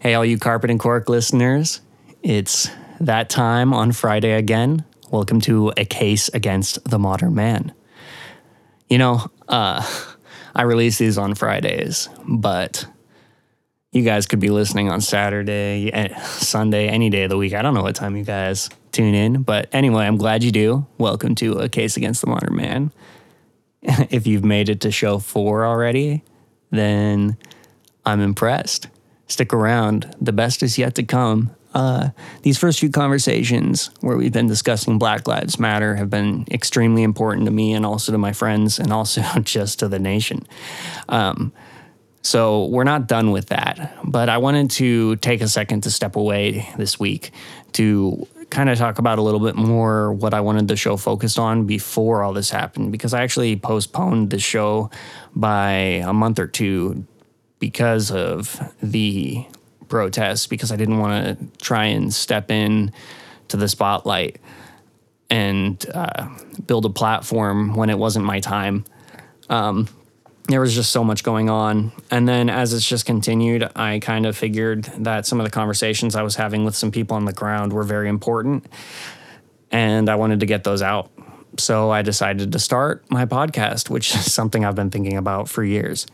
Hey, all you Carpet and Cork listeners, it's that time on Friday again. Welcome to A Case Against the Modern Man. You know, uh, I release these on Fridays, but you guys could be listening on Saturday, eh, Sunday, any day of the week. I don't know what time you guys tune in, but anyway, I'm glad you do. Welcome to A Case Against the Modern Man. if you've made it to show four already, then I'm impressed. Stick around. The best is yet to come. Uh, these first few conversations where we've been discussing Black Lives Matter have been extremely important to me and also to my friends and also just to the nation. Um, so we're not done with that. But I wanted to take a second to step away this week to kind of talk about a little bit more what I wanted the show focused on before all this happened because I actually postponed the show by a month or two because of the protests because I didn't want to try and step in to the spotlight and uh, build a platform when it wasn't my time. Um, there was just so much going on. And then as it's just continued, I kind of figured that some of the conversations I was having with some people on the ground were very important. And I wanted to get those out. So I decided to start my podcast, which is something I've been thinking about for years.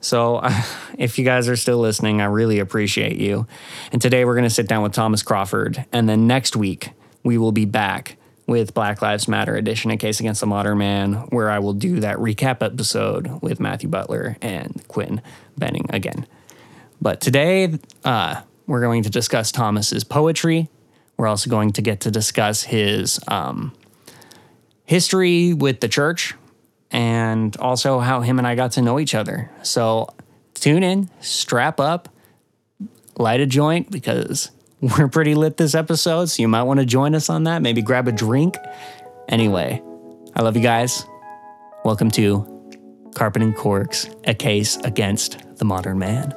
So if you guys are still listening, I really appreciate you. And today we're going to sit down with Thomas Crawford. And then next week, we will be back with Black Lives Matter edition, A Case Against the Modern Man, where I will do that recap episode with Matthew Butler and Quinn Benning again. But today, uh, we're going to discuss Thomas's poetry. We're also going to get to discuss his um, history with the church and also how him and I got to know each other. So tune in, strap up, light a joint because we're pretty lit this episode, so you might want to join us on that. Maybe grab a drink. Anyway, I love you guys. Welcome to Carpet and Corks, a case against the modern man.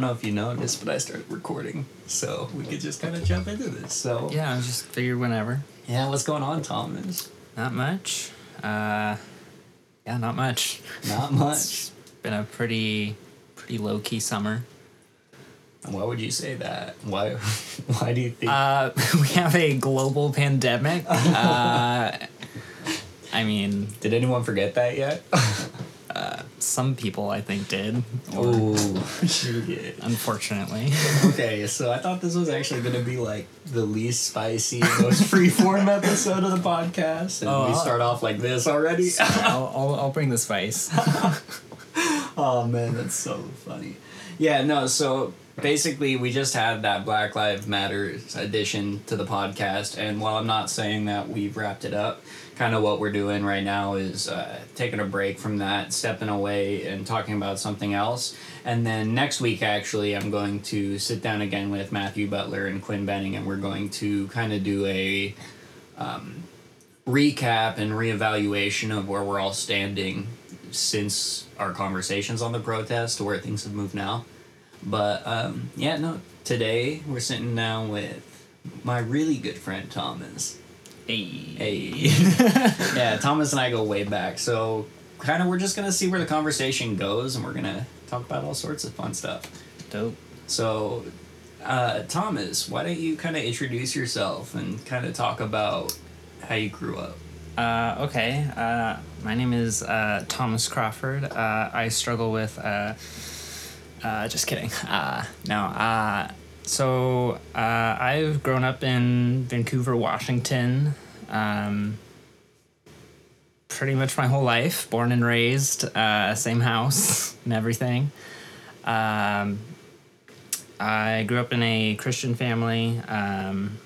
If you noticed, but I started recording, so we could just kind of jump into this. So yeah, I just figured whenever. Yeah, what's going on, Thomas? Not much. Uh, yeah, not much. Not much. it's been a pretty, pretty low key summer. Why would you say that? Why? Why do you think? Uh, we have a global pandemic. uh, I mean, did anyone forget that yet? Some people I think did. Oh, she did. Unfortunately. okay, so I thought this was actually going to be like the least spicy, most freeform episode of the podcast, and oh, we start off like this already. I'll, I'll, I'll bring the spice. oh man, that's so funny. Yeah, no, so basically we just had that Black Lives Matter addition to the podcast, and while I'm not saying that we've wrapped it up kind of what we're doing right now is uh, taking a break from that, stepping away and talking about something else. And then next week, actually, I'm going to sit down again with Matthew Butler and Quinn Benning, and we're going to kind of do a um, recap and reevaluation of where we're all standing since our conversations on the protest to where things have moved now. But um, yeah, no, today we're sitting down with my really good friend Thomas. Hey. Hey. yeah, Thomas and I go way back. So, kind of, we're just going to see where the conversation goes and we're going to talk about all sorts of fun stuff. Dope. So, uh, Thomas, why don't you kind of introduce yourself and kind of talk about how you grew up? Uh, okay. Uh, my name is uh, Thomas Crawford. Uh, I struggle with. Uh, just kidding. Uh, no. Uh, so uh, I've grown up in Vancouver, Washington. Um, pretty much my whole life, born and raised, uh, same house and everything. Um, I grew up in a Christian family. Um,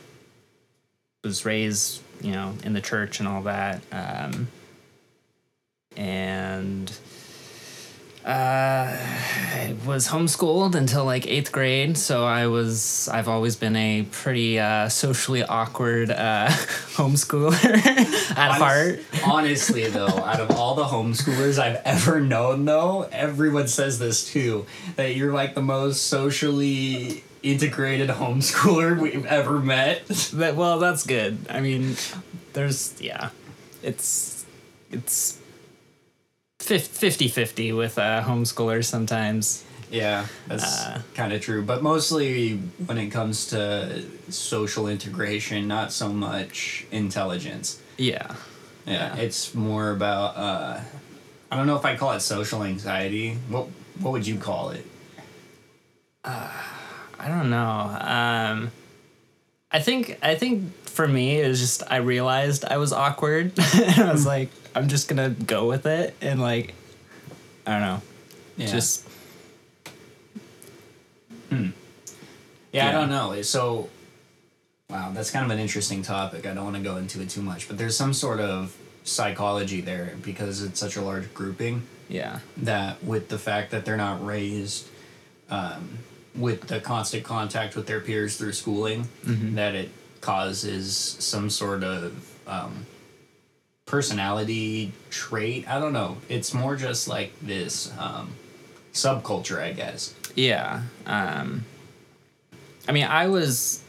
was raised, you know, in the church and all that. Um, and uh, I was homeschooled until like eighth grade, so I was I've always been a pretty uh, socially awkward uh, homeschooler at heart. Honestly, though, out of all the homeschoolers I've ever known, though, everyone says this too that you're like the most socially integrated homeschooler we've ever met. That well, that's good. I mean, there's yeah, it's it's 50-50 with uh, homeschoolers sometimes. Yeah, that's kind of true. But mostly when it comes to social integration, not so much intelligence. Yeah. Yeah, Yeah. it's more about uh, I don't know if I call it social anxiety. What what would you call it? I don't know. Um, I think I think for me it was just I realized I was awkward and I was hmm. like I'm just gonna go with it and like I don't know Yeah. just hmm. yeah, I don't know. So wow, that's kind of an interesting topic. I don't want to go into it too much, but there's some sort of psychology there because it's such a large grouping. yeah that with the fact that they're not raised um, with the constant contact with their peers through schooling, mm-hmm. that it causes some sort of um, personality trait. I don't know. It's more just like this um, subculture, I guess. yeah. Um, I mean I was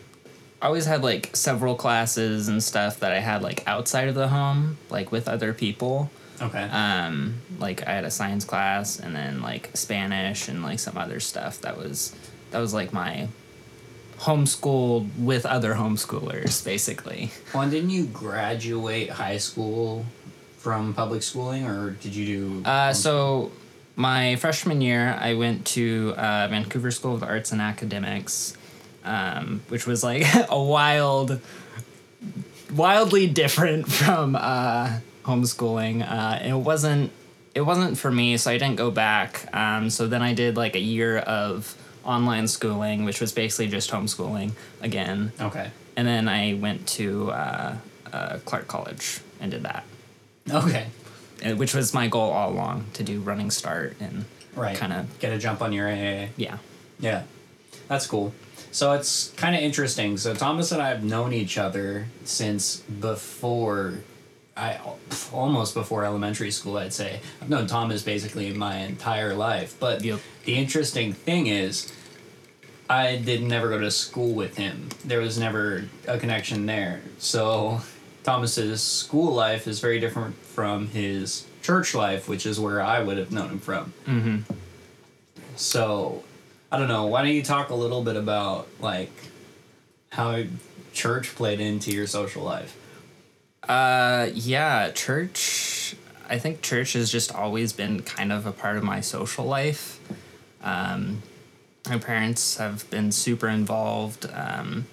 I always had like several classes and stuff that I had like outside of the home like with other people. Okay. um like i had a science class and then like spanish and like some other stuff that was that was like my homeschooled with other homeschoolers basically well, didn't you graduate high school from public schooling, or did you do? uh so my freshman year i went to uh, vancouver school of arts and academics um, which was like a wild wildly different from uh, homeschooling uh, it wasn't it wasn't for me so i didn't go back um, so then i did like a year of online schooling which was basically just homeschooling again okay. and then i went to uh, uh, clark college and did that Okay. which was my goal all along to do running start and Right. kind of get a jump on your AA. yeah Yeah, that's cool. So it's kind of interesting. So Thomas and I have known each other since before, I almost before elementary school. I'd say I've known Thomas basically my entire life. But Yep. the interesting thing is, I did never go to school with him. There was never a connection there. So Thomas's school life is very different from his church life, which is where I would have known him from. mm-hmm. So, I don't know. Why don't you talk a little bit about like how church played into your social life? Uh, yeah, church. I think church has just always been kind of a part of my social life. Um, my parents have been super involved. Um,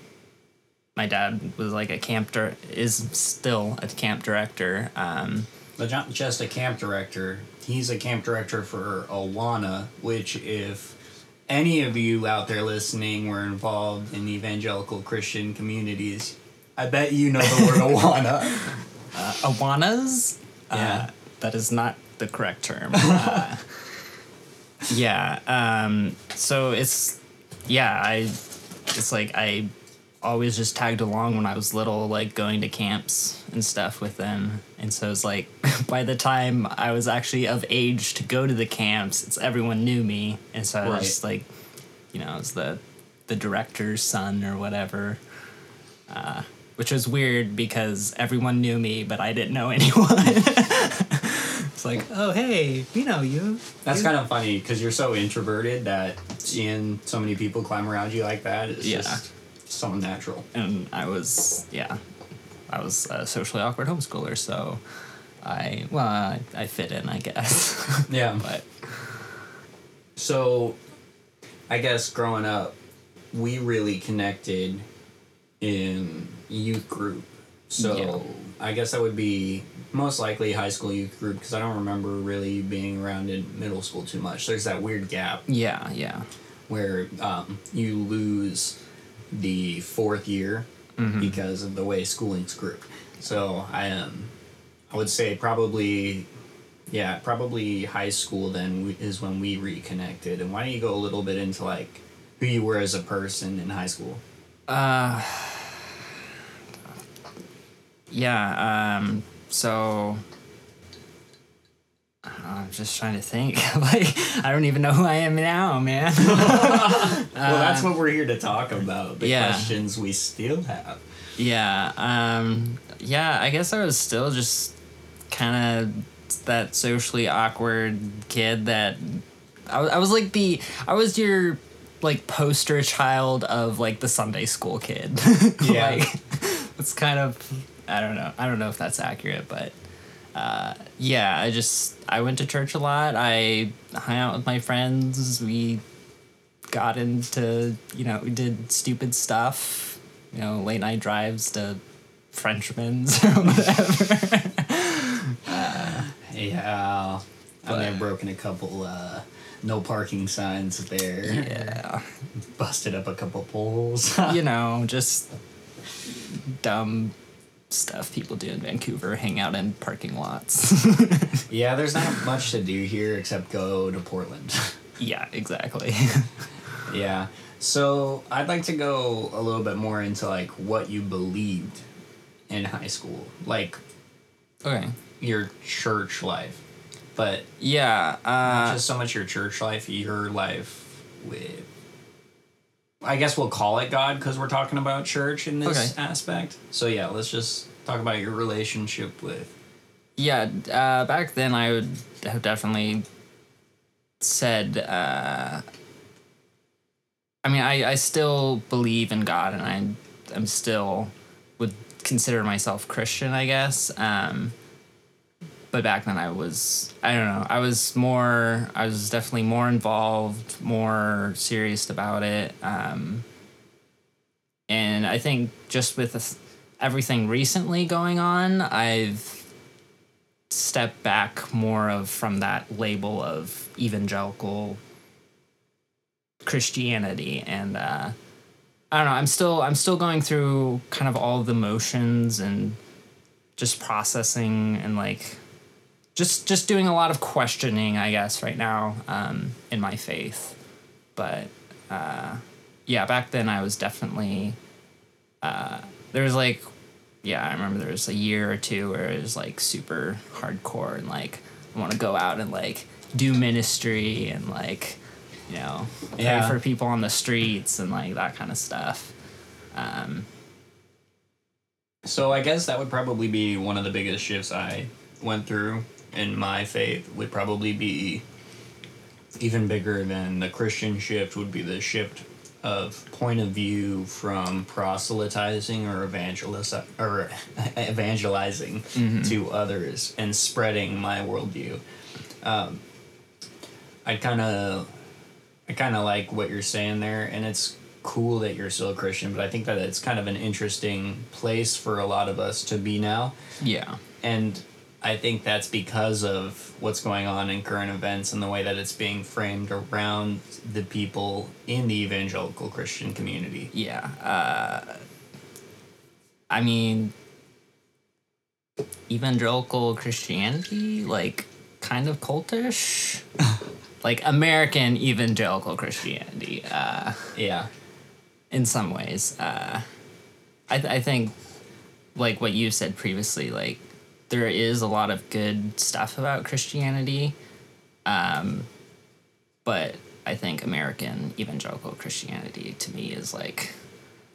my dad was like a camp dir- is still a camp director. Um, But not just a camp director. He's a camp director for Awana, which if any of you out there listening were involved in evangelical Christian communities, I bet you know the word Awana. Awanas. Yeah. Uh, that is not the correct term. uh, yeah. Um, so it's yeah. I it's like I always just tagged along when I was little, like going to camps and stuff with them. And so it's like by the time I was actually of age to go to the camps, it's everyone knew me, and so I was Right. just like, you know, I was the the director's son or whatever. Uh, which was weird because everyone knew me, but I didn't know anyone. It's like, oh hey, we know you. That's kind of funny because you're so introverted that seeing so many people climb around you like that is Yeah. just so natural. and I was yeah, I was a socially awkward homeschooler, so I well I, I fit in, I guess. Yeah. but So, I guess growing up, we really connected in youth group. So, Yeah. I guess that would be most likely high school youth group because I don't remember really being around in middle school too much. There's that weird gap yeah, yeah, where um, you lose the fourth year because of the way schooling's grouped. So I am, I would say probably, yeah, probably high school then is when we reconnected. And why don't you go a little bit into like who you were as a person in high school? Uh, yeah. Um. So. I'm just trying to think. like, I don't even know who I am now, man. well, that's what we're here to talk about. The yeah. questions we still have. yeah. Um. Yeah. I guess I was still just kind of that socially awkward kid that I, was- I was like the I was your like poster child of like the Sunday school kid. Yeah. like it's kind of I don't know. I don't know if that's accurate, but uh, yeah, I just I went to church a lot. I hung out with my friends. We got into you know we did stupid stuff. You know, late night drives to Frenchman's or whatever. Yeah. I But- have broken a couple uh, no parking signs there. yeah, Busted up a couple poles. you know, just dumb stuff people do in Vancouver. Hang out in parking lots. yeah, there's not much to do here except go to Portland. yeah, exactly. yeah. So I'd like to go a little bit more into like what you believed in high school, like okay. your church life, but Yeah. not Uh, just so much your church life, your life with. I guess we'll call it God because we're talking about church in this Okay. aspect. So yeah, let's just talk about your relationship with. yeah. Uh, back then, I would have definitely said. Uh, I mean, I, I still believe in God, and I am still would consider myself Christian, I guess. Um, but back then, I was I don't know. I was more. I was definitely more involved, more serious about it. Um, and I think just with this- everything recently going on, I've stepped back more of from that label of evangelical Christianity and uh, I don't know. I'm still I'm still going through kind of all the motions and just processing and like just just doing a lot of questioning, I guess, right now um, in my faith. But uh, yeah, back then I was definitely uh, there was like yeah, I remember there was a year or two where it was like super hardcore and like I want to go out and like do ministry and like you know pray Yeah. for people on the streets and like that kind of stuff. Um, So I guess that would probably be one of the biggest shifts I went through in my faith. Would probably be even bigger than the Christian shift. Would be the shift of point of view from proselytizing or evangeliz- or evangelizing to others and spreading my worldview. Um, I kind of I kind of like what you're saying there, and it's cool that you're still a Christian, but I think that it's kind of an interesting place for a lot of us to be now. yeah, And I think that's because of what's going on in current events and the way that it's being framed around the people in the evangelical Christian community. yeah. Uh, I mean, evangelical Christianity, like kind of cultish, like American evangelical Christianity. Uh, Yeah. in some ways. Uh, I, th- I think, like what you said previously, like there is a lot of good stuff about Christianity, um, but I think American evangelical Christianity to me is like,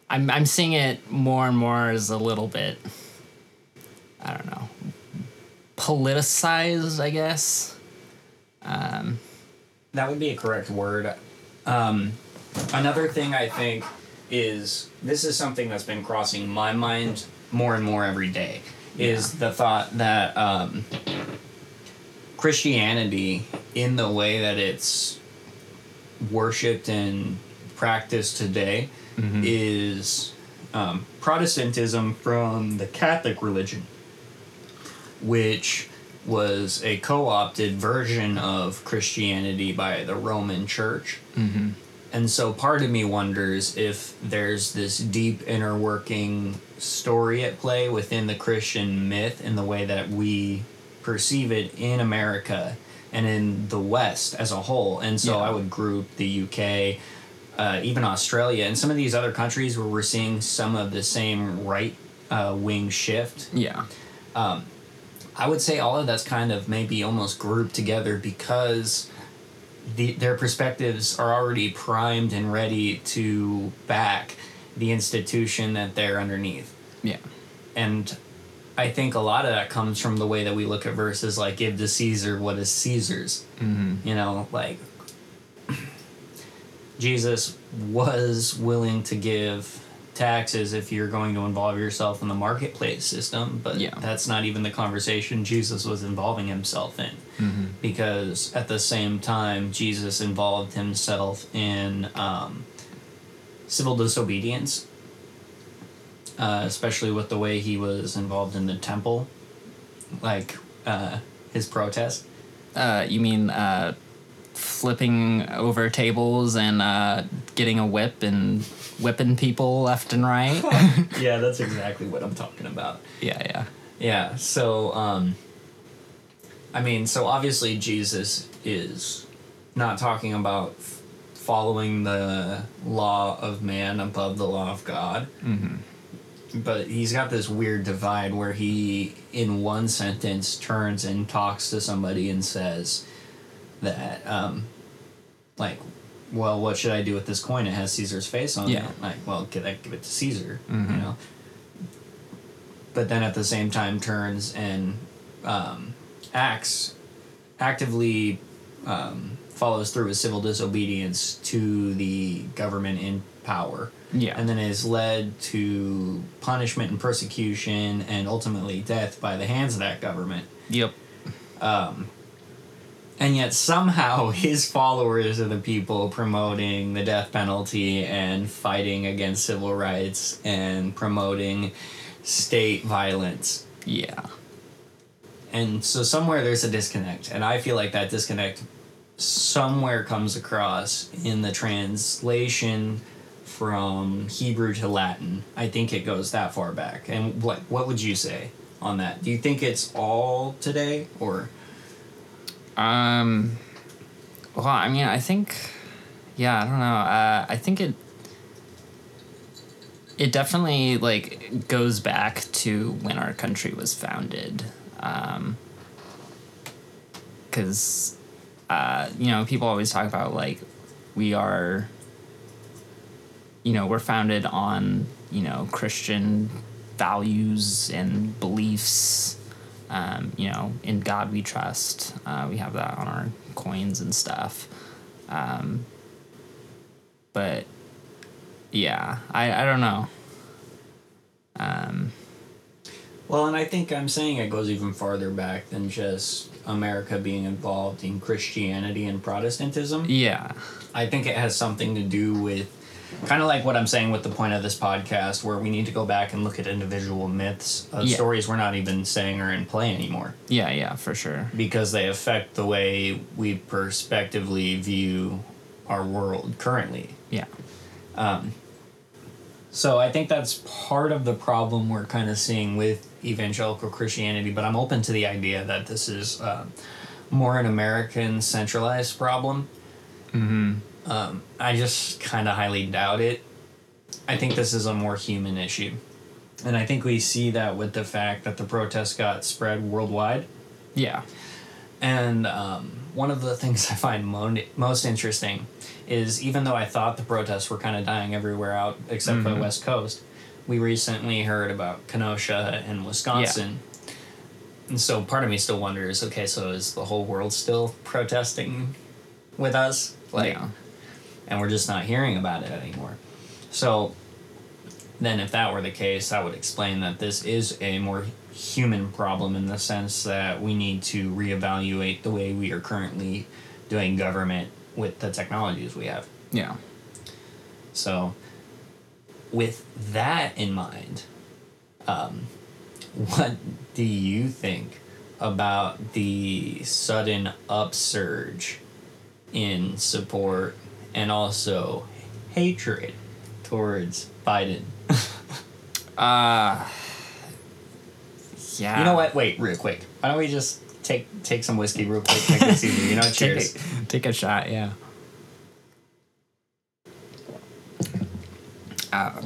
I'm I'm seeing it more and more as a little bit, I don't know, politicized, I guess. That would be a correct word. Um, another thing I think is this is something that's been crossing my mind more and more every day is the thought that um, Christianity, in the way that it's worshipped and practiced today, is um, Protestantism from the Catholic religion, which was a co opted version of Christianity by the Roman Church. and so part of me wonders if there's this deep inner working story at play within the Christian myth in the way that we perceive it in America and in the West as a whole. And so Yeah. I would group the UK, uh, even Australia, and some of these other countries where we're seeing some of the same right uh, wing shift. Yeah. I would say all of that's kind of maybe almost grouped together because the, their perspectives are already primed and ready to back the institution that they're underneath. Yeah. And I think a lot of that comes from the way that we look at verses like give to Caesar what is Caesar's. Mm-hmm. You know, like Jesus was willing to give taxes if you're going to involve yourself in the marketplace system, but Yeah. that's not even the conversation Jesus was involving himself in. Mm-hmm. Because at the same time, Jesus involved himself in um, civil disobedience, uh, especially with the way he was involved in the temple, like uh, his protest. Uh, you mean uh, flipping over tables and uh, getting a whip and whipping people left and right? yeah, that's exactly what I'm talking about. yeah, yeah. Yeah, so um I mean, so obviously Jesus is not talking about following the law of man above the law of God. Mm-hmm. But he's got this weird divide where he in one sentence turns and talks to somebody and says that um like well, what should I do with this coin? It has Caesar's face on Yeah. it. Like, well, can I give it to Caesar? You Mhm. know. But then at the same time turns and um, acts actively um, follows through with civil disobedience to the government in power. Yeah. And then is led to punishment and persecution and ultimately death by the hands of that government. Yep. Um, and yet somehow his followers are the people promoting the death penalty and fighting against civil rights and promoting state violence. Yeah. And so somewhere there's a disconnect. And I feel like that disconnect somewhere comes across in the translation from Hebrew to Latin. I think it goes that far back. And what what would you say on that? Do you think it's all today or Um. Well, I mean, I think, yeah, I don't know. Uh, I think it. It definitely like goes back to when our country was founded, Um because, uh, you know, people always talk about like we are. You know, we're founded on you know Christian values and beliefs um, you know, in God we trust. Uh, we have that on our coins and stuff. Um, but yeah, I, I don't know. Um, Well, and I think I'm saying it goes even farther back than just America being involved in Christianity and Protestantism. yeah, I think it has something to do with kind of like what I'm saying with the point of this podcast, where we need to go back and look at individual myths of Yeah. stories we're not even saying are in play anymore yeah, yeah, for sure. because they affect the way we prospectively view our world currently. Yeah, um, So I think that's part of the problem we're kind of seeing with evangelical Christianity, but I'm open to the idea that this is uh, more an American centralized problem. Mm-hmm. Um, I just kind of highly doubt it. I think this is a more human issue. And I think we see that with the fact that the protests got spread worldwide. yeah, And um, one of the things I find mo- most interesting is even though I thought the protests were kind of dying everywhere out except for the West Coast, we recently heard about Kenosha and Wisconsin. And so part of me still wonders okay, so is the whole world still protesting with us? Like, yeah, and we're just not hearing about it anymore. So then if that were the case, that would explain that this is a more human problem in the sense that we need to reevaluate the way we are currently doing government with the technologies we have. yeah. So with that in mind, um, what do you think about the sudden upsurge in support and also hatred towards Biden. Uh, yeah. You know what? Wait, real quick. Why don't we just take take some whiskey real quick? Take this easy. You know, Take cheers. a, take a shot, yeah. Uh,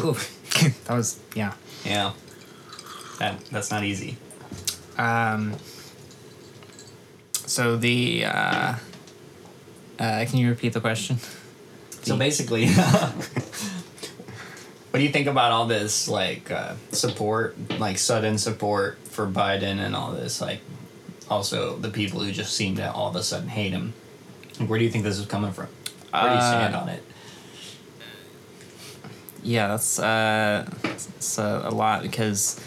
whew. that was, yeah. Yeah. That that's not easy. Um, so the, uh, uh, can you repeat the question? So basically, what do you think about all this like uh, support, like sudden support for Biden and all this? Like, also the people who just seem to all of a sudden hate him. Where do you think this is coming from? Where do you Uh, stand on it? Yeah, that's uh, it's a, a lot because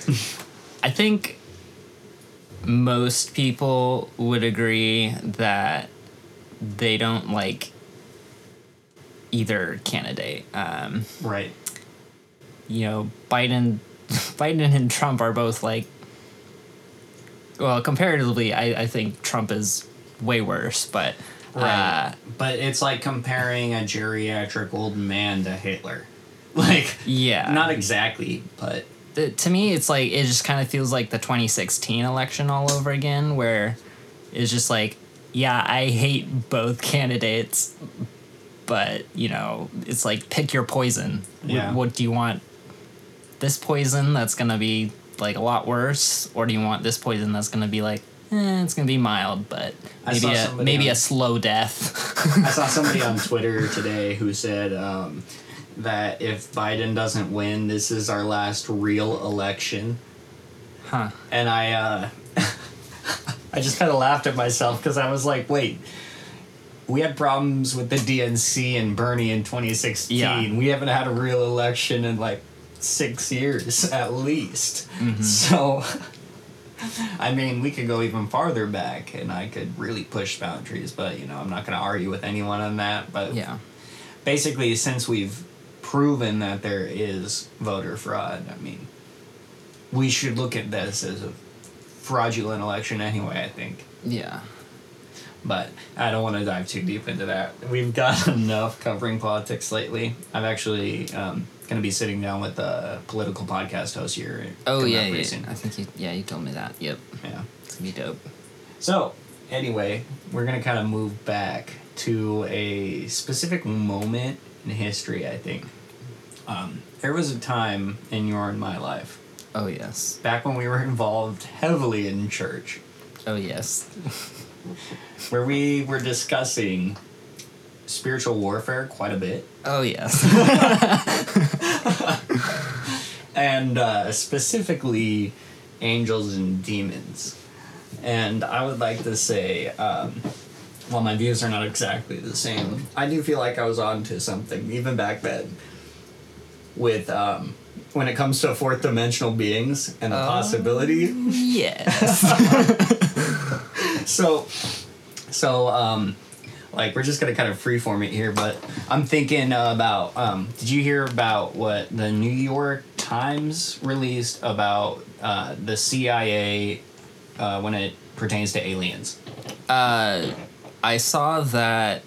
I think most people would agree that they don't like either candidate. Um, Right. you know, Biden, Biden and Trump are both like, well, comparatively, I, I think Trump is way worse, but uh, but it's like comparing a geriatric old man to Hitler. Like, yeah, not exactly, but to me, it's like it just kind of feels like the 2016 election all over again, where it's just like, yeah, I hate both candidates, but you know, it's like pick your poison. Yeah. What, do you want? This poison that's gonna be like a lot worse, or do you want this poison that's gonna be like, eh, it's gonna be mild, but maybe a maybe on- a slow death. I saw somebody on Twitter today who said um, that if Biden doesn't win, this is our last real election. huh? And I, uh, I just kind of laughed at myself because I was like, wait, we had problems with the DNC and Bernie in 2016. Yeah. We haven't had a real election in like six years at least. So, I mean, we could go even farther back and I could really push boundaries, but you know, I'm not going to argue with anyone on that. But Yeah. basically, since we've proven that there is voter fraud, I mean, we should look at this as a fraudulent election anyway, I think. Yeah. But I don't want to dive too deep into that. We've got enough covering politics lately. I'm actually um, going to be sitting down with a political podcast host here. Oh yeah, yeah. soon. I think you yeah you told me that. Yep. Yeah. It's gonna be dope. So, anyway, we're going to kind of move back to a specific moment in history, I think. Um, there was a time in your and my life, Oh yes. back when we were involved heavily in church, Oh yes. where we were discussing spiritual warfare quite a bit. Oh yes. and uh, specifically angels and demons. And I would like to say, um, while my views are not exactly the same, I do feel like I was on to something even back then. With um, when it comes to fourth dimensional beings and the Oh. possibility. yes. So, so um, like we're just gonna kind of freeform it here, but I'm thinking about. Um, did you hear about what the New York Times released about uh, the CIA uh, when it pertains to aliens? uh, I saw that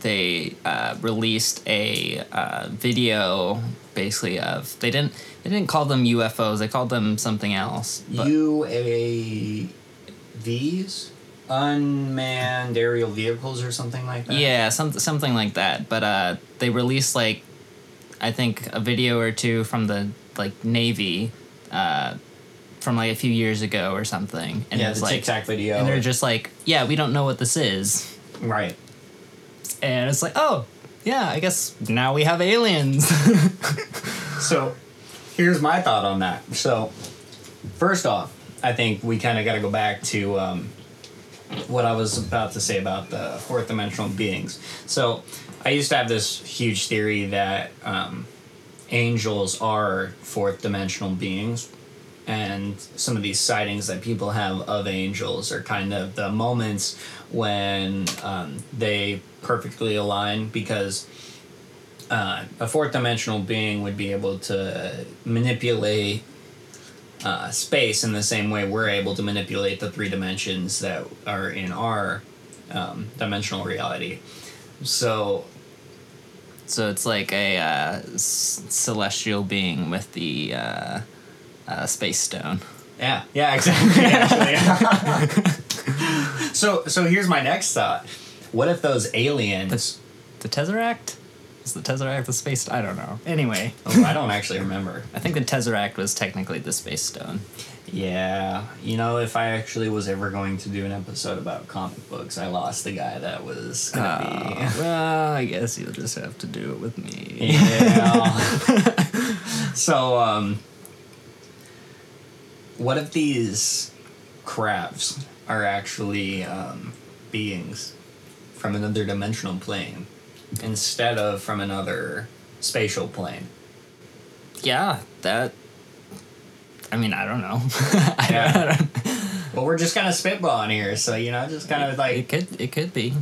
they uh, released a uh, video basically of they didn't they didn't call them UFOs they called them something else. UAVs, unmanned aerial vehicles, or something like that. yeah, some, something like that. But uh, they released like I think a video or two from the like Navy. Uh, from like a few years ago or something, and yeah, the like, Tic Tac video. and they're just like, yeah, we don't know what this is. right. and it's like, oh, yeah, I guess now we have aliens. So, here's my thought on that. So, first off, I think we kind of got to go back to um, what I was about to say about the fourth dimensional beings. So, I used to have this huge theory that um, angels are fourth dimensional beings. And some of these sightings that people have of angels are kind of the moments when um, they perfectly align because uh, a fourth dimensional being would be able to manipulate uh, space in the same way we're able to manipulate the three dimensions that are in our um, dimensional reality. So So it's like a uh, celestial being with the uh, uh, space stone. Yeah, yeah, exactly. Actually. so, so here's my next thought. What if those aliens? The Tesseract? Is the Tesseract the space? I don't know. Anyway, Oh, I don't actually remember. I think the Tesseract was technically the space stone. Yeah, you know, if I actually was ever going to do an episode about comic books, I lost the guy that was gonna Uh, well, I guess you'll just have to do it with me. Yeah. so, um, what if these crabs are actually um, beings from another dimensional plane instead of from another spatial plane? Yeah, that. I mean, I don't know. I Yeah. don't, Well, we're just kind of spitballing here, so you know, just kind of like it could. It could be.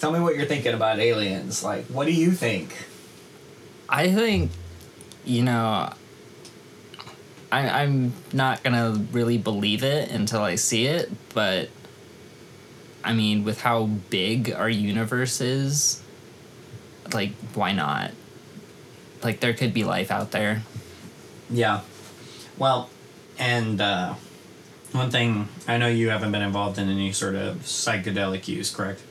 tell me what you're thinking about aliens. Like, what do you think? I think, you know, I, I'm not gonna really believe it until I see it, but I mean, with how big our universe is, like, why not? Like, there could be life out there. Yeah. Well, and uh, one thing I know you haven't been involved in any sort of psychedelic use, correct?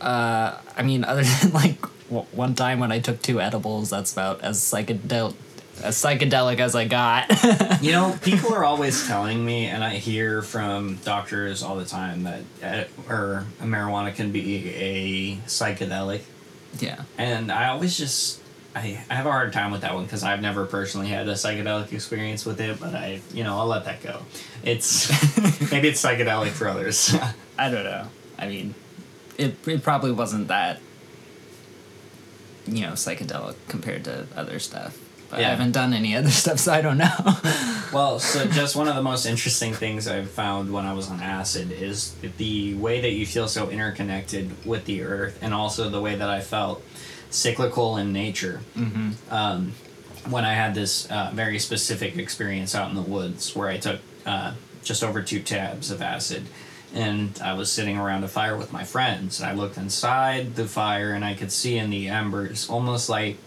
Uh, I mean, other than like w- one time when I took two edibles, that's about as psychedelic as psychedelic as I got. You know, people are always telling me, and I hear from doctors all the time that uh, or marijuana can be a psychedelic, yeah. and I always just. I, I have a hard time with that one because I've never personally had a psychedelic experience with it, but I, you know, I'll let that go. It's maybe it's psychedelic for others. I don't know. I mean, it it probably wasn't that you know psychedelic compared to other stuff. But Yeah. I haven't done any other stuff, so I don't know. Well, so just one of the most interesting things I've found when I was on acid is the way that you feel so interconnected with the earth, and also the way that I felt cyclical in nature. mm-hmm. Um, when I had this uh, very specific experience out in the woods where I took uh, just over two tabs of acid, and I was sitting around a fire with my friends, and I looked inside the fire, and I could see in the embers almost like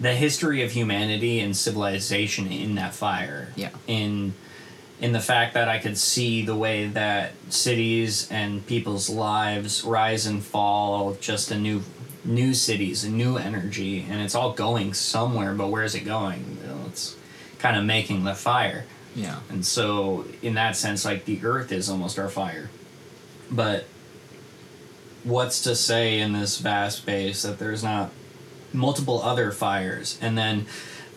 the history of humanity and civilization in that fire. Yeah. In in the fact that I could see the way that cities and people's lives rise and fall, just a new new cities, a new energy, and it's all going somewhere, but where is it going? You know, it's kind of making the fire. Yeah. And so, in that sense, like the earth is almost our fire. But what's to say in this vast space that there's not multiple other fires? And then,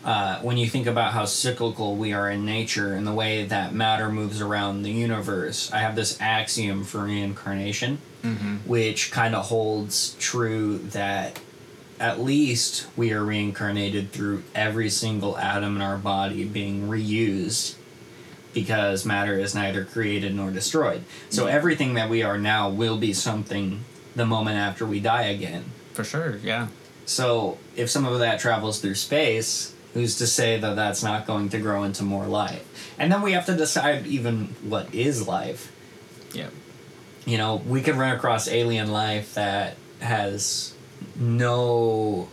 uh, when you think about how cyclical we are in nature and the way that matter moves around the universe, I have this axiom for reincarnation, Mm-hmm. which kind of holds true that at least we are reincarnated through every single atom in our body being reused because matter is neither created nor destroyed. So everything that we are now will be something the moment after we die again. For sure. Yeah. So if some of that travels through space, who's to say that that's not going to grow into more life? And then we have to decide even what is life. Yeah. You know, we could run across alien life that has no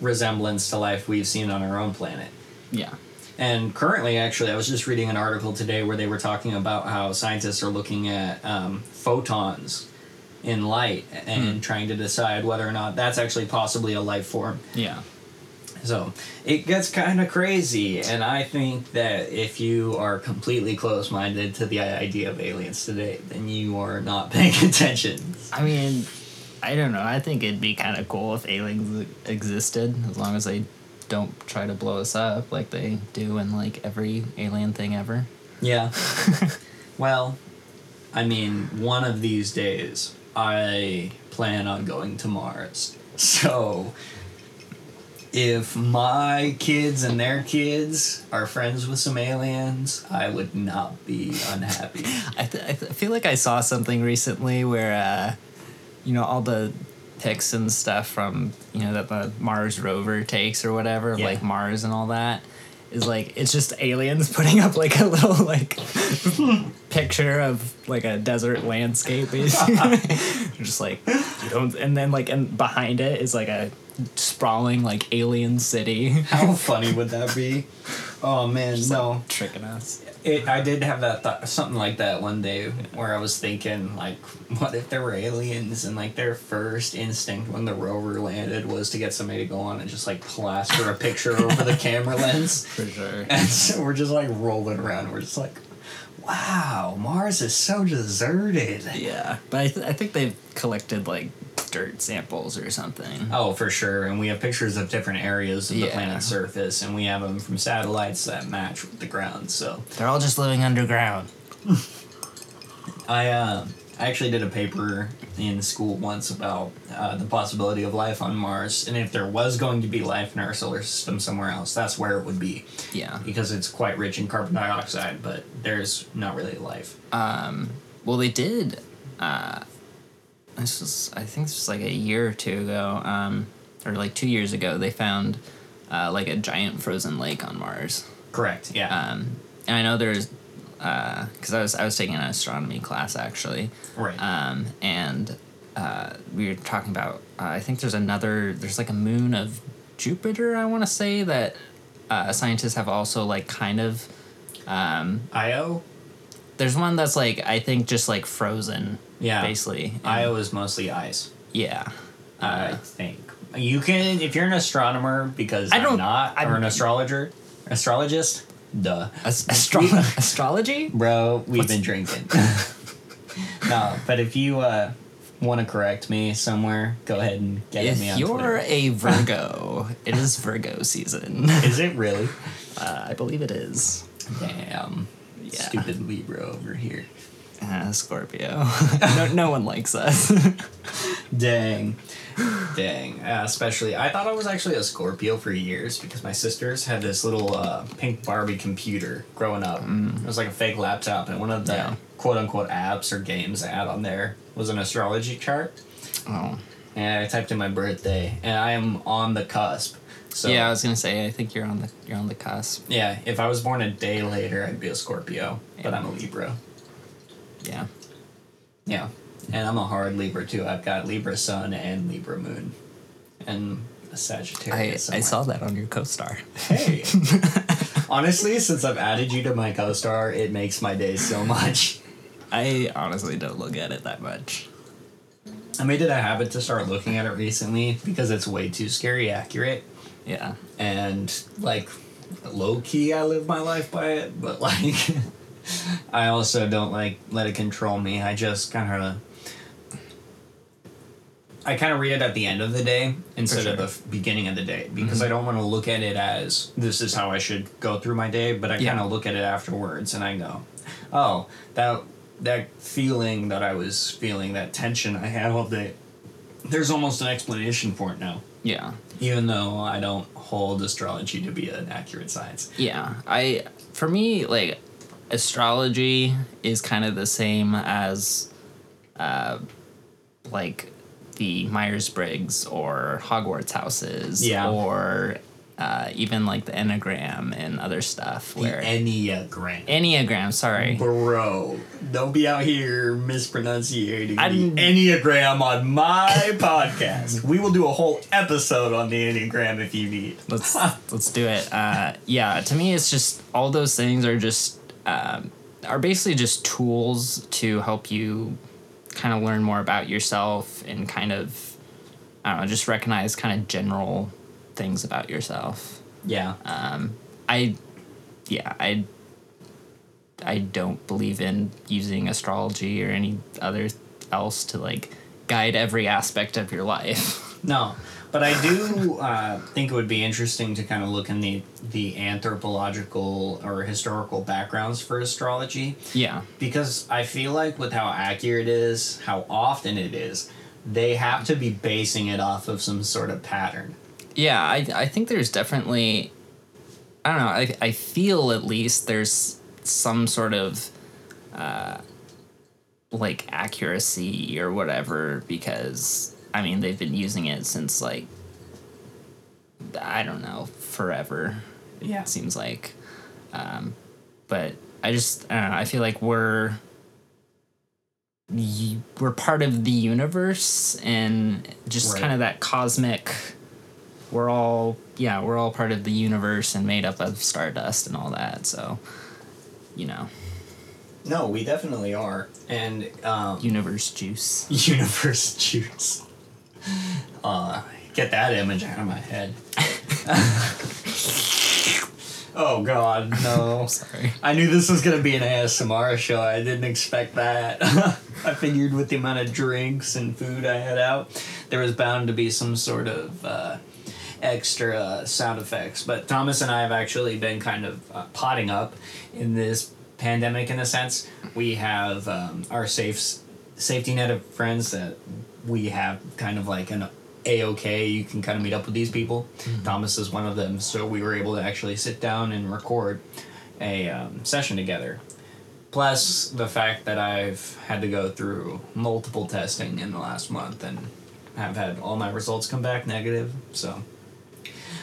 resemblance to life we've seen on our own planet. Yeah. And currently, actually, I was just reading an article today where they were talking about how scientists are looking at um, photons in light and hmm. trying to decide whether or not that's actually possibly a life form. Yeah. So it gets kind of crazy, and I think that if you are completely close minded to the idea of aliens today, then you are not paying attention. I mean, I don't know. I think it'd be kind of cool if aliens existed, as long as they don't try to blow us up like they do in like every alien thing ever. Yeah. well, I mean, one of these days, I plan on going to Mars. So, if my kids and their kids are friends with some aliens, I would not be unhappy. I, th- I th- feel like I saw something recently where, uh, you know, all the pics and stuff from, you know, that the Mars rover takes or whatever, Yeah. like Mars and all that. Is like it's just aliens putting up like a little like picture of like a desert landscape basically. just like you don't and then like and behind it is like a sprawling like alien city How funny would that be? Oh man, no. tricking us. It, I did have that thought, something like that one day where I was thinking like, what if there were aliens and like their first instinct when the rover landed was to get somebody to go on and just like plaster a picture over the camera lens, For sure. and so we're just like rolling around. We're just like, wow, Mars is so deserted. Yeah, but I, th- I think they've collected like dirt samples or something. Oh, for sure. And we have pictures of different areas of the planet's surface, and we have them from satellites that match with the ground. So They're all just living underground. I uh, I actually did a paper in school once about uh, the possibility of life on Mars, and if there was going to be life in our solar system somewhere else, that's where it would be Yeah. because it's quite rich in carbon dioxide, but there's not really life. Um, well, they did. Uh, this was, I think, this was like a year or two ago, um, or like two years ago. They found uh, like a giant frozen lake on Mars. Correct. Yeah. Um, and I know there's because I was I was taking an astronomy class actually, right. um, and uh, we were talking about. Uh, I think there's another. There's like a moon of Jupiter. I want to say that uh, scientists have also like kind of. Um, Io. there's one that's like I think just like frozen. Yeah. Basically. And- Io is mostly ice. Yeah. I Uh, think you can if you're an astronomer because I I'm don't- not I'm- or an astrologer, astrologist. Duh. as- astro- astrology. Bro, we've What's- been drinking. no, but if you uh, want to correct me somewhere, go ahead and get at me If on you're Twitter. a Virgo, it is Virgo season. Is it really? Uh, I believe it is. Damn. Yeah. Stupid Libra over here. Uh, Scorpio. no, no one likes us. Dang. Dang. Uh, especially, I thought I was actually a Scorpio for years because my sisters had this little uh, pink Barbie computer growing up. It was like a fake laptop, and one of the Yeah. quote unquote apps or games I had on there was an astrology chart. oh. And I typed in my birthday, and I am on the cusp. So yeah, I was gonna say. I think you're on the you're on the cusp. yeah, if I was born a day later, I'd be a Scorpio, but I'm a Libra. Yeah. Yeah, and I'm a hard Libra too. I've got Libra Sun and Libra Moon, and a Sagittarius. I somewhere. saw that on your co-star. Hey. Honestly, since I've added you to my co-star, it makes my day so much. I honestly don't look at it that much. I made it a habit to start looking at it recently because it's way too scary accurate. Yeah. And like low key I live my life by it, but like I also don't like let it control me. I just kind of I kind of read it at the end of the day instead of the f- beginning of the day because mm-hmm. I don't want to look at it as this is how I should go through my day, but I Yeah. kind of look at it afterwards and I go, "Oh, that that feeling that I was feeling, that tension I had all day. There's almost an explanation for it now." Yeah. even though I don't hold astrology to be an accurate science. Yeah, I for me like astrology is kind of the same as uh like the Myers-Briggs or Hogwarts houses Yeah. or uh, even like the Enneagram and other stuff The where Enneagram. Enneagram, sorry. Bro, don't be out here mispronunciating I the Enneagram on my podcast. We will do a whole episode on the Enneagram if you need. let's let's do it. Uh, yeah, to me, it's just all those things are just um, are basically just tools to help you kind of learn more about yourself and kind of I don't know, just recognize kind of general things about yourself. Yeah. Um, I, yeah, I. I don't believe in using astrology or any other else to like guide every aspect of your life. No, but I do uh, think it would be interesting to kind of look in the the anthropological or historical backgrounds for astrology. yeah. because I feel like with how accurate it is, how often it is, they have to be basing it off of some sort of pattern. Yeah, I I think there's definitely I don't know, I I feel at least there's some sort of uh like accuracy or whatever because I mean they've been using it since like I don't know, forever. Yeah. It seems like, um, but I just I don't know. I feel like we're we're part of the universe and just Right. kind of that cosmic. We're all yeah, we're all part of the universe and made up of stardust and all that. So, you know, No, we definitely are. And um, universe juice. universe juice. Uh, get that image out of my head. oh God, no! Sorry. I knew this was gonna be an ASMR show. I didn't expect that. I figured with the amount of drinks and food I had out, there was bound to be some sort of uh, extra sound effects. But Thomas and I have actually been kind of uh, potting up in this pandemic in a sense. We have um, our safe safety net of friends that we have kind of like an a okay. You can kind of meet up with these people. Thomas is one of them, so we were able to actually sit down and record a um, session together. Plus the fact that I've had to go through multiple testing in the last month and have had all my results come back negative. So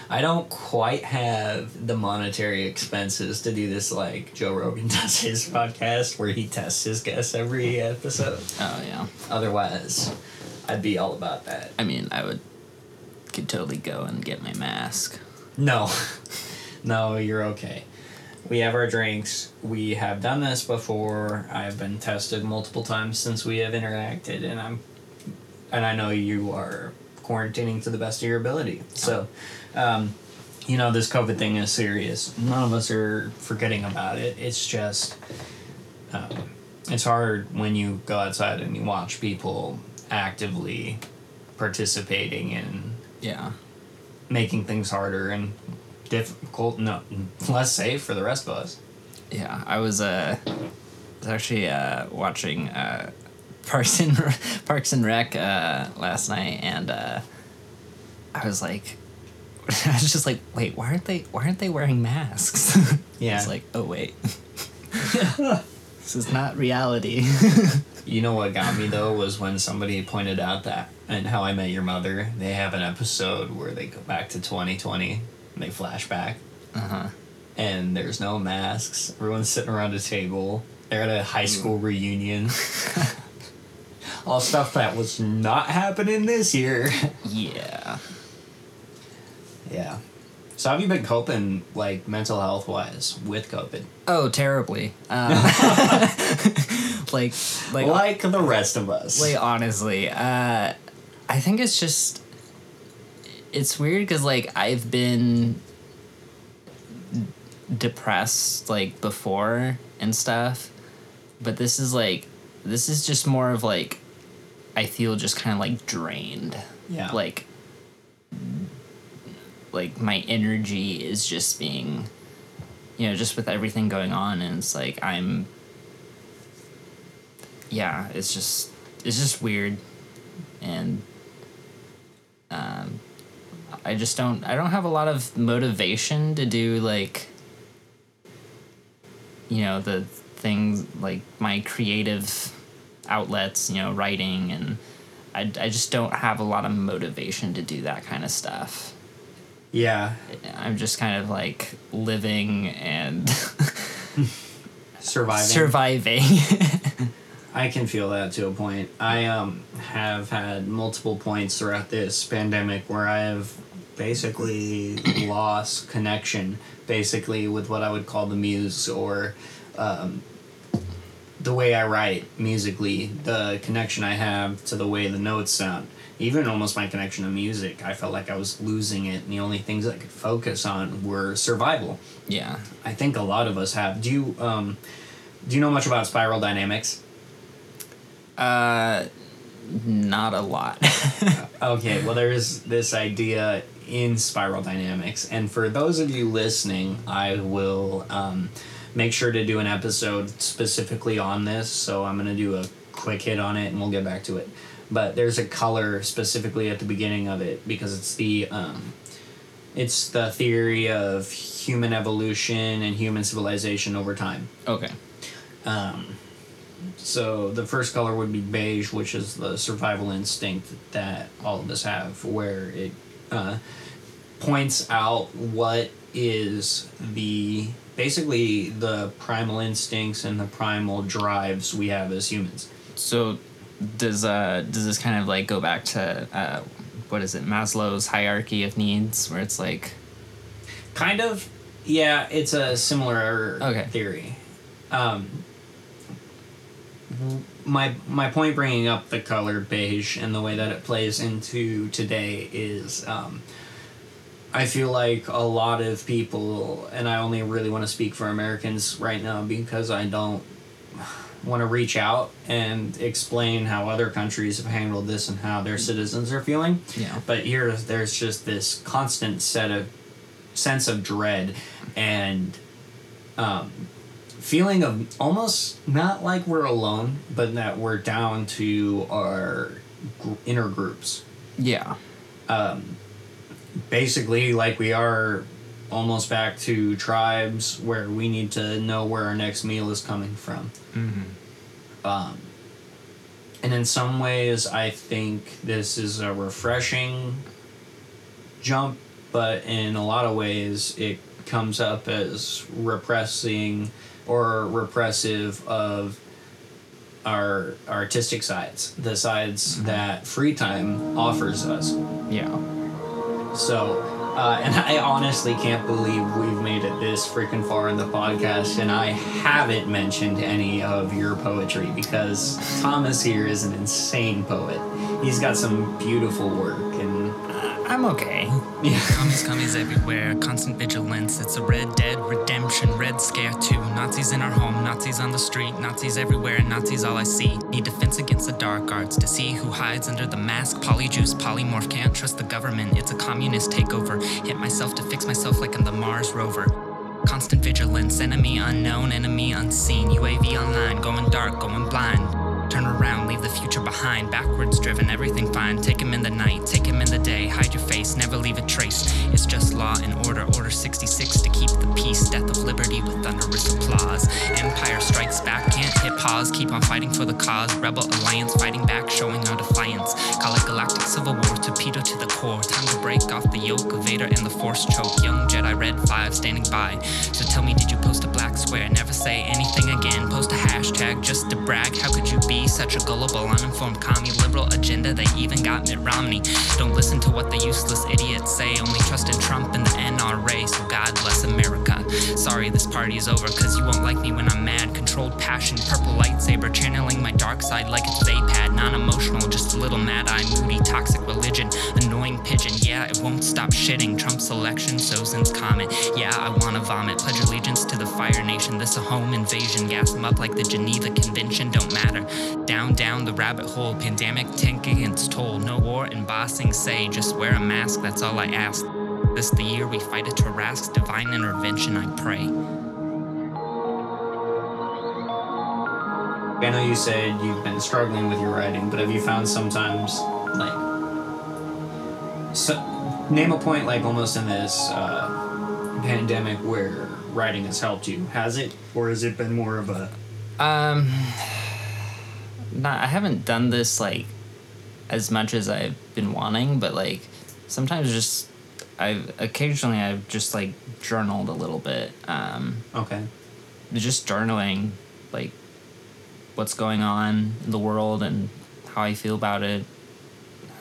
I don't quite have the monetary expenses to do this like Joe Rogan does his podcast where he tests his guests every episode. Oh yeah. Otherwise, I'd be all about that. I mean, I would could totally go and get my mask. No, no, you're okay. We have our drinks. We have done this before. I've been tested multiple times since we have interacted, and I'm, and I know you are quarantining to the best of your ability. So, um, you know, this COVID thing is serious. None of us are forgetting about it. It's just, um, it's hard when you go outside and you watch people actively participating in Yeah. making things harder and difficult no less safe for the rest of us Yeah, I was uh, was actually uh, watching uh, Parks and Parks and Rec uh, last night, and uh, I was like, I was just like, wait, why aren't they? Why aren't they wearing masks? Yeah. it's like, oh wait, this is not reality. you know what got me though was when somebody pointed out that and how i met your mother they have an episode where they go back to 2020 and they flash back. Uh huh. and there's no masks. Everyone's sitting around a table. They're at a high school reunion. All stuff that was not happening this year. Yeah. yeah so how have you been coping like mental health wise with covid Oh, terribly. Um, like, like, like the rest of us Like honestly, uh, I think it's just it's weird because like I've been depressed like before and stuff, but this is like this is just more of like I feel just kind of like drained. Yeah. Like like my energy is just being you know just with everything going on and it's like I'm yeah, it's just it's just weird, and um, I just don't I don't have a lot of motivation to do like you know the things like my creative outlets, you know, writing and I I just don't have a lot of motivation to do that kind of stuff. Yeah I'm just kind of like living and surviving surviving. I can feel that to a point. I um have had multiple points throughout this pandemic where I have basically lost connection, basically with what I would call the muse or um, the way I write musically, the connection I have to the way the notes sound. Even almost my connection to music, I felt like I was losing it, and the only things I could focus on were survival. yeah. I think a lot of us have. Do you um, do you know much about spiral dynamics? Uh, not a lot. Okay, well, there's this idea in spiral dynamics, and for those of you listening, I will um, make sure to do an episode specifically on this. So I'm gonna do a quick hit on it, and we'll get back to it. But there's a color specifically at the beginning of it because it's the um, it's the theory of human evolution and human civilization over time. okay. Um, so the first color would be beige, which is the survival instinct that all of us have, where it uh, points out what is the basically the primal instincts and the primal drives we have as humans. So does uh does this kind of like go back to uh what is it Maslow's hierarchy of needs where it's like Kind of, yeah. It's a similar Okay. theory. Um, my my point bringing up the color beige and the way that it plays into today is um, I feel like a lot of people and I only really want to speak for Americans right now because I don't want to reach out and explain how other countries have handled this and how their citizens are feeling. Yeah. But here there's just this constant set of sense of dread and um, feeling of almost not like we're alone, but that we're down to our gr- inner groups. yeah Basically, like we are almost back to tribes where we need to know where our next meal is coming from. Um, and in some ways, I think this is a refreshing jump, but in a lot of ways, it comes up as repressing or repressive of our artistic sides, the sides that free time offers us. yeah So, uh, and I honestly can't believe we've made it this freaking far in the podcast, and I haven't mentioned any of your poetry because Thomas here is an insane poet. He's got some beautiful work, and I'm okay yeah, Commies, commies everywhere, constant vigilance. It's a Red Dead Redemption, Red Scare 2. Nazis in our home, Nazis on the street, Nazis everywhere, and Nazis all I see. Need defense against the dark arts to see who hides under the mask. Polyjuice, polymorph, can't trust the government. It's a communist takeover. Hit myself to fix myself like I'm the Mars rover. Constant vigilance, enemy unknown, enemy unseen. UAV online, going dark, going blind. Turn around, leave the future behind. Backwards driven, everything fine. Take him in the night, take him in the day. Hide your face, never leave a trace. It's just law and order. Order 66 to keep the peace. Death of liberty with thunderous applause. Empire strikes back, can't hit pause. Keep on fighting for the cause. Rebel alliance fighting back, showing our defiance. Call it galactic civil war, torpedo to the core. Time to break off the yoke of Vader and the Force choke. Young Jedi Red 5 standing by. So tell me, did you post a black square? Never say anything again. Post a hashtag just to brag. How could you be such a gullible, uninformed commie? Liberal agenda, they even got Mitt Romney. Don't listen to what the useless idiots This party is over, cause you won't like me when I'm mad. Controlled passion, purple lightsaber, channeling my dark side like it's Vaapad. Non emotional, just a little mad eye, moody, toxic religion. Annoying pigeon, yeah, it won't stop shitting. Trump's election, Sozin's comet. Yeah, I wanna vomit. Pledge allegiance to the Fire Nation. This a home invasion. Gas them up like the Geneva Convention, don't matter. Down, down the rabbit hole. Pandemic, tank against toll. No war and bossing say, just wear a mask, that's all I ask. This the year we fight a Tarrasque, divine intervention, I pray. I know you said you've been struggling with your writing, but have you found sometimes like so, name a point like almost in this uh, pandemic where writing has helped you? Has it, or has it been more of a Um, not. I haven't done this like as much as I've been wanting, but like sometimes just I've occasionally I've just like journaled a little bit. Um, okay? just journaling like what's going on in the world and how I feel about it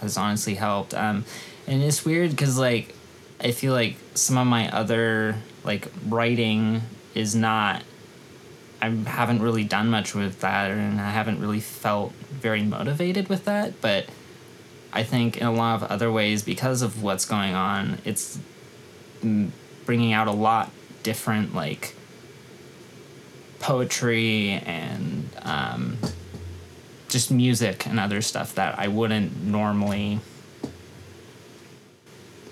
has honestly helped. Um, and it's weird because like I feel like some of my other like writing is not. I haven't really done much with that, and I haven't really felt very motivated with that. But I think in a lot of other ways, because of what's going on, it's bringing out a lot different like poetry and um, just music and other stuff that I wouldn't normally,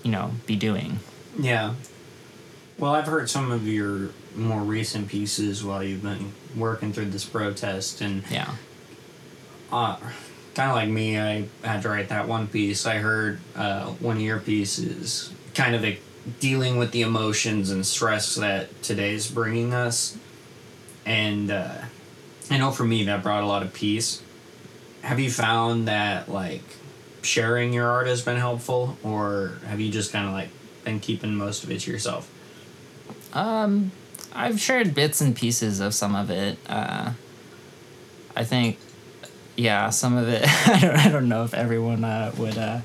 you know, be doing. Yeah. Well, I've heard some of your more recent pieces while you've been working through this protest, and Yeah. uh, kind of like me, I had to write that one piece. I heard uh, one of your pieces, kind of like dealing with the emotions and stress that today's bringing us, and uh, I know for me that brought a lot of peace. Have you found that like sharing your art has been helpful, or have you just kind of like been keeping most of it to yourself? I've shared bits and pieces of some of it. Uh, I think, yeah, some of it. I don't. I don't know if everyone uh, would uh,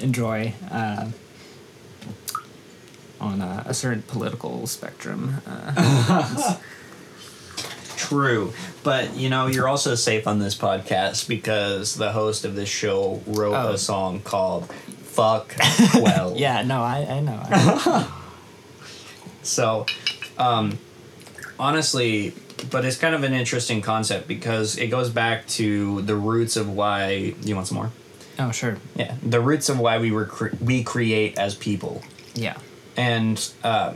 enjoy uh, on a, a certain political spectrum. Uh, True. But, you know, you're also safe on this podcast because the host of this show wrote Oh. a song called Fuck Well. yeah. No. I. I know. I, So, um, honestly, but it's kind of an interesting concept because it goes back to the roots of why. You want some more? oh sure. Yeah. The roots of why we were cre- we create as people. Yeah. And uh,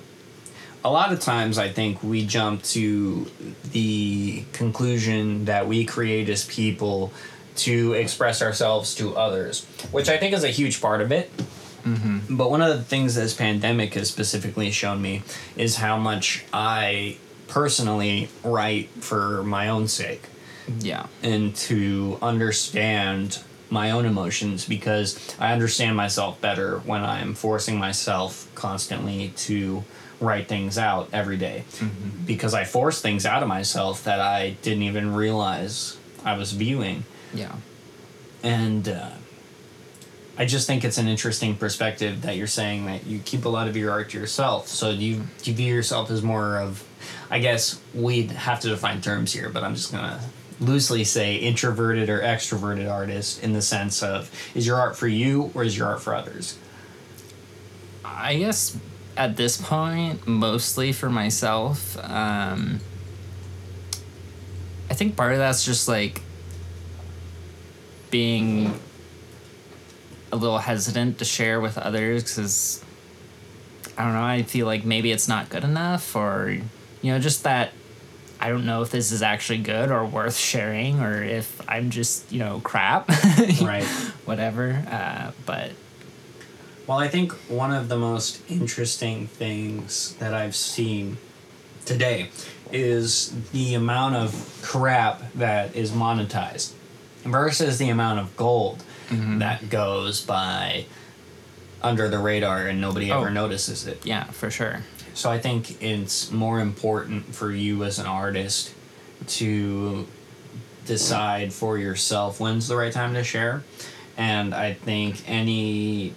a lot of times, I think we jump to the conclusion that we create as people to express ourselves to others, which I think is a huge part of it. But one of the things this pandemic has specifically shown me is how much I personally write for my own sake Yeah. and to understand my own emotions because I understand myself better when I'm forcing myself constantly to write things out every day. because I force things out of myself that I didn't even realize I was viewing Yeah. and uh, I just think it's an interesting perspective that you're saying that you keep a lot of your art to yourself. So do you do you view yourself as more of, I guess we'd have to define terms here, but I'm just gonna loosely say introverted or extroverted artist in the sense of is your art for you or is your art for others? I guess at this point, mostly for myself. Um, I think part of that's just like being a little hesitant to share with others because I don't know. I feel like maybe it's not good enough, or you know, just that I don't know if this is actually good or worth sharing, or if I'm just you know crap, Right. Whatever. Uh, but Well, I think one of the most interesting things that I've seen today is the amount of crap that is monetized versus the amount of gold Mm-hmm. that goes by under the radar and nobody ever Oh. notices it. yeah, for sure. So I think it's more important for you as an artist to decide for yourself when's the right time to share. And I think any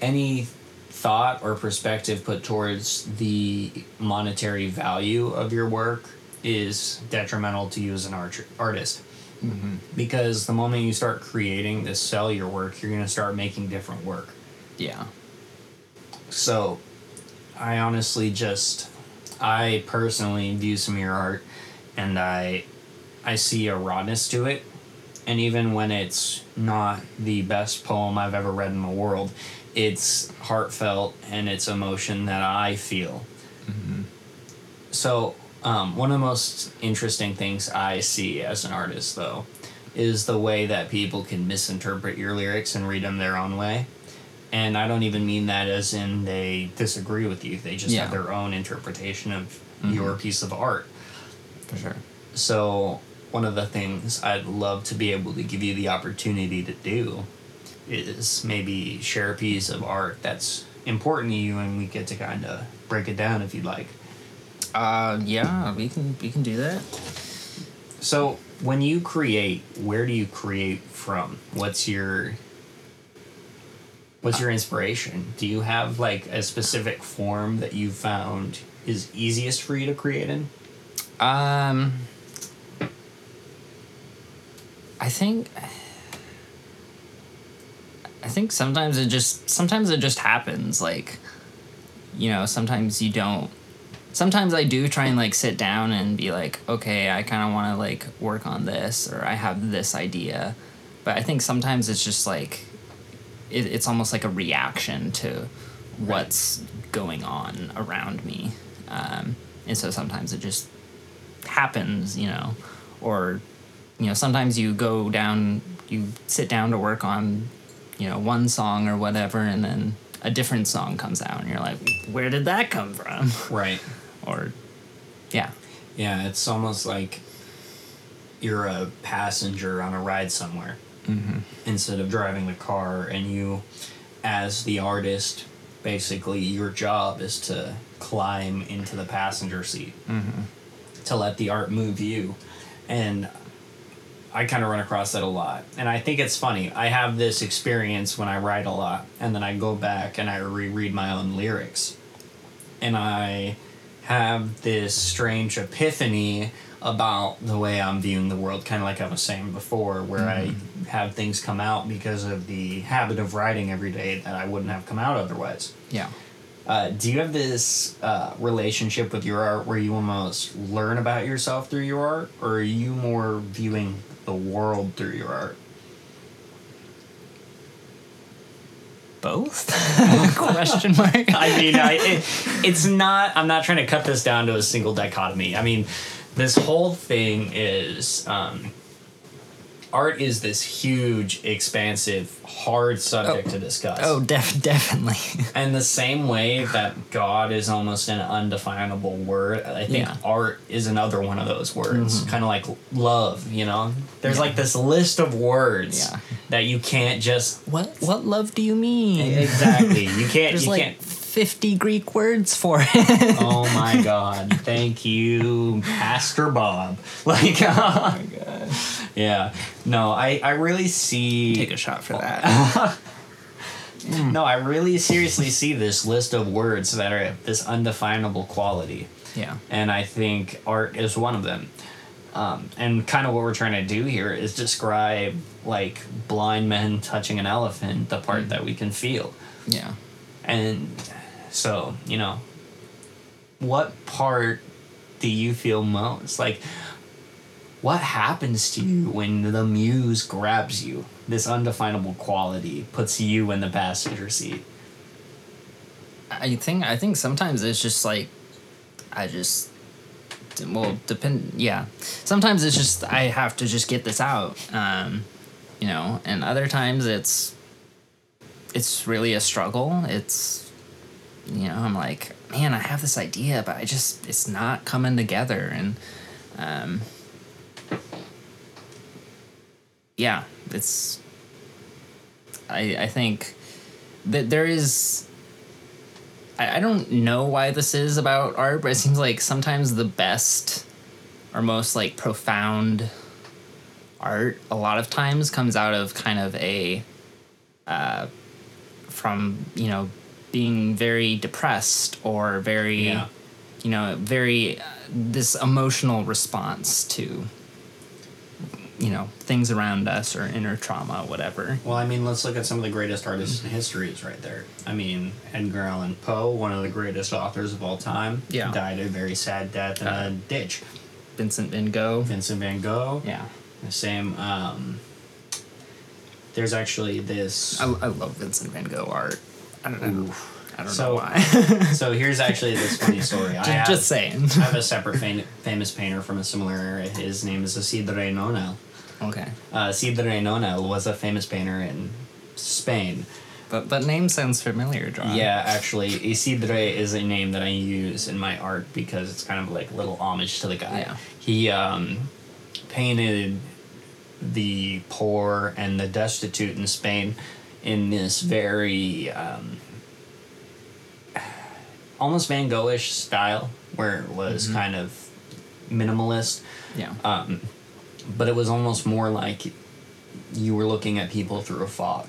any thought or perspective put towards the monetary value of your work is detrimental to you as an art- artist. Mm-hmm. Because the moment you start creating to sell your work, you're going to start making different work. Yeah. So, I honestly just, I personally view some of your art, and I, I see a rawness to it, and even when it's not the best poem I've ever read in the world, it's heartfelt and it's emotion that I feel. Mm-hmm. So, um, one of the most interesting things I see as an artist, though, is the way that people can misinterpret your lyrics and read them their own way. And I don't even mean that as in they disagree with you. They just Yeah. have their own interpretation of your piece of art. For sure. So, one of the things I'd love to be able to give you the opportunity to do is maybe share a piece of art that's important to you and we get to kind of break it down if you'd like. Uh, yeah, we can we can do that. So, when you create, where do you create from? What's your What's your inspiration? Do you have like a specific form that you found is easiest for you to create in? Um, I think. I think sometimes it just sometimes it just happens like, you know, sometimes you don't. Sometimes I do try and like sit down and be like, okay, I kind of want to like work on this or I have this idea, but I think sometimes it's just like, it, it's almost like a reaction to what's going on around me, um, and so sometimes it just happens, you know, or you know, sometimes you go down, you sit down to work on, you know, one song or whatever, and then a different song comes out, and you're like, where did that come from? Right. or, yeah, Yeah, it's almost like you're a passenger on a ride somewhere mm-hmm. instead of driving the car, and you, as the artist, basically your job is to climb into the passenger seat mm-hmm. to let the art move you. And I kind of run across that a lot. And I think it's funny. I have this experience when I write a lot, and then I go back and I reread my own lyrics. And I have this strange epiphany about the way I'm viewing the world, kind of like I was saying before, where I have things come out because of the habit of writing every day that I wouldn't have come out otherwise. Yeah. Uh, do you have this uh, relationship with your art where you almost learn about yourself through your art, or are you more viewing the world through your art? Both? Question mark. I mean, I, it, it's not. I'm not trying to cut this down to a single dichotomy. I mean, this whole thing is. Um, art is this huge, expansive, hard subject oh. to discuss. Oh, def- definitely. And the same way that God is almost an undefinable word, I think Yeah. art is another one of those words. Mm-hmm. Kind of like love, you know? There's like this list of words Yeah. that you can't just. what what love do you mean? Exactly. You can't. There's you like can't. 50 Greek words for it. Oh my God. Thank you, Pastor Bob. Like, Oh my god. Yeah. No, I, I really see. Take a shot for that. No, I really seriously see this list of words that are this undefinable quality. yeah. and I think art is one of them. Um, and kind of what we're trying to do here is describe like blind men touching an elephant, the part that we can feel. Yeah. And so, you know, what part do you feel most? Like, what happens to you when the muse grabs you? This undefinable quality puts you in the passenger seat. I think I think sometimes it's just like I just well depend yeah sometimes it's just I have to just get this out um you know and other times it's it's really a struggle it's you know I'm like man I have this idea but I just it's not coming together and um yeah it's I I think that there is I, I don't know why this is about art, but it seems like sometimes the best or most like profound art a lot of times comes out of kind of a uh, from you know being very depressed or very Yeah. you know very uh, this emotional response to you know things around us or inner trauma whatever Well, I mean, let's look at some of the greatest artists in history is right there. I mean, Edgar Allan Poe, one of the greatest authors of all time, Yeah. died a very sad death in Uh, a ditch. vincent van gogh Vincent van Gogh, yeah the same. Um, there's actually this. I, I love Vincent Van Gogh art. I don't know. I don't So- know why. so here's actually this funny story. I just, have, just saying. I have a separate fam- famous painter from a similar era. His name is Isidre Nonell. Okay, Uh, Isidre Nonell was a famous painter in Spain. but but name sounds familiar, Jon. Yeah, actually, Isidre is a name that I use in my art because it's kind of like a little homage to the guy. Yeah. He um, painted the poor and the destitute in Spain in this very um, almost Van Goghish style, where it was kind of minimalist yeah, um, but it was almost more like you were looking at people through a fog.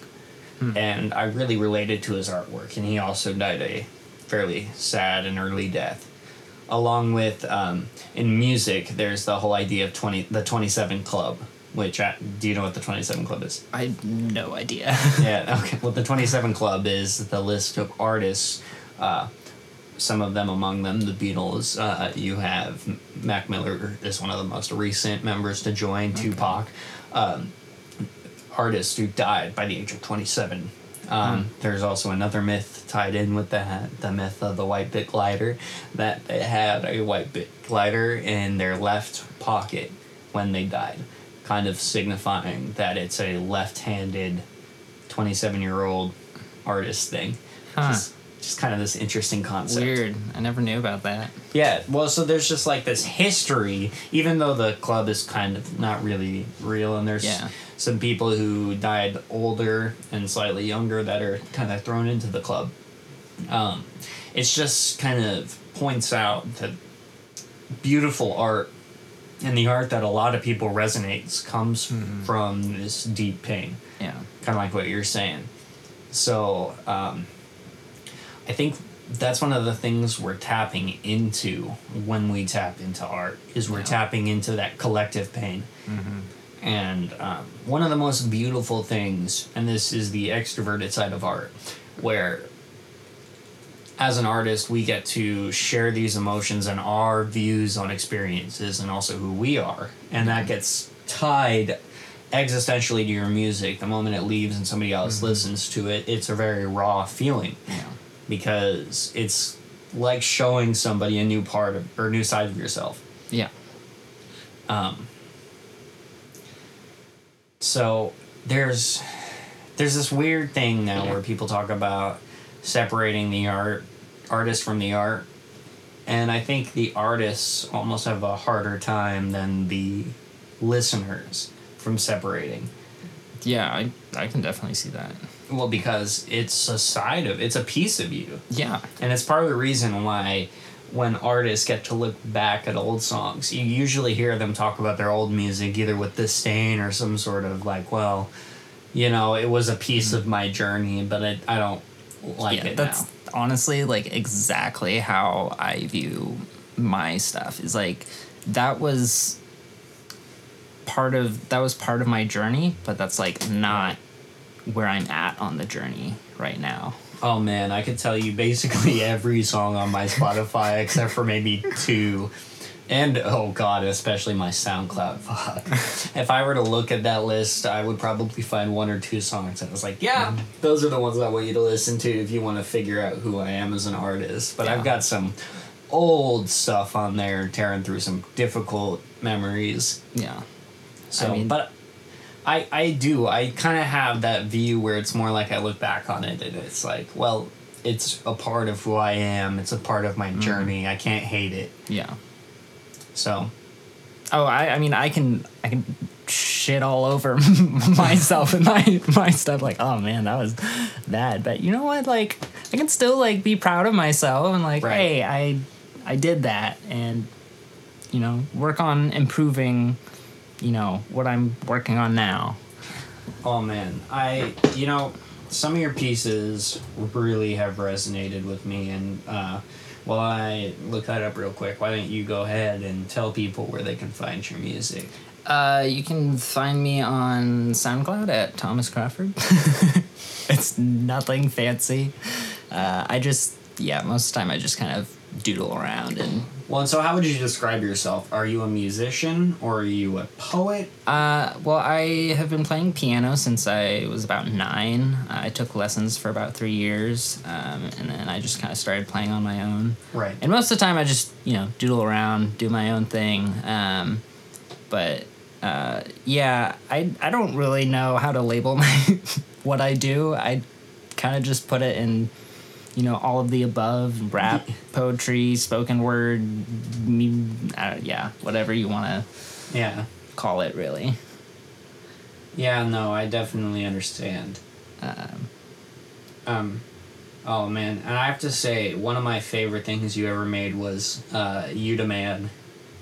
And I really related to his artwork, and he also died a fairly sad and early death. Along with um, in music, there's the whole idea of twenty the Twenty Seven Club, which I, do you know what the Twenty Seven Club is? I had no idea. yeah, okay. Well, the 27 Club is the list of artists, uh, some of them among them, the Beatles. Uh, you have Mac Miller is one of the most recent members to join, Tupac. Um, artists who died by the age of 27. Um, There's also another myth tied in with that, the myth of the white Bic lighter, that they had a white Bic lighter in their left pocket when they died, kind of signifying that it's a left handed 27 year old artist thing. Huh. Just, just kind of this interesting concept. Weird. I never knew about that. Yeah, well, so there's just like this history, even though the club is kind of not really real, and there's Yeah. some people who died older and slightly younger that are kind of thrown into the club. Um, it's just kind of points out that beautiful art and the art that a lot of people resonates comes from this deep pain Yeah. kind of like what you're saying. So um, I think that's one of the things we're tapping into when we tap into art is we're Yeah. tapping into that collective pain. Mm-hmm. And um, one of the most beautiful things, and this is the extroverted side of art, where as an artist we get to share these emotions and our views on experiences and also who we are and that mm-hmm. gets tied existentially to your music the moment it leaves and somebody else mm-hmm. listens to it it's a very raw feeling Yeah. Because it's like showing somebody a new part of or new side of yourself Yeah. um, so there's there's this weird thing now where people talk about separating the art artist from the art and i think the artists almost have a harder time than the listeners from separating Yeah, I, I can definitely see that. Well because it's a side of it's a piece of you Yeah. and it's part of the reason why when artists get to look back at old songs, you usually hear them talk about their old music either with disdain or some sort of like, well, you know, it was a piece mm-hmm. of my journey, but it, I don't like yeah, it that's now. honestly like exactly how I view my stuff. Is like that was part of that was part of my journey, but that's like not where I'm at on the journey right now. Oh man, I could tell you basically every song on my Spotify except for maybe two. And oh god, especially my SoundCloud. Fuck. if I were to look at that list, I would probably find one or two songs and I was like, yeah, those are the ones I want you to listen to if you want to figure out who I am as an artist. But Yeah. I've got some old stuff on there tearing through some difficult memories. Yeah. So, I mean- but I I do I kind of have that view where it's more like I look back on it and it's like, well, it's a part of who I am. It's a part of my Mm. journey. I can't hate it. Yeah. So, Oh, I, I mean, I can, I can shit all over myself and my my stuff. Like, oh man, that was bad. But you know what? Like, I can still like be proud of myself and like, Right. hey, I, I did that, and you know, work on improving. You know what I'm working on now. oh man, I you know some of your pieces really have resonated with me, and uh, while I look that up real quick, why don't you go ahead and tell people where they can find your music? Uh, you can find me on SoundCloud at Thomas Crawford. it's nothing fancy. Uh, I just yeah, most of the time I just kind of doodle around and Well, and so how would you describe yourself? Are you a musician or are you a poet? Uh, well, I have been playing piano since I was about nine. I took lessons for about three years, um, and then I just kind of started playing on my own. Right. And most of the time, I just you know doodle around, do my own thing. Um, but uh, yeah, I I don't really know how to label my what I do. I kind of just put it in. You know all of the above: rap, poetry, spoken word, uh, yeah, whatever you want to Yeah. call it, really. Yeah, no, I definitely understand. Um, Um, oh man, and I have to say, one of my favorite things you ever made was uh, "You the Man."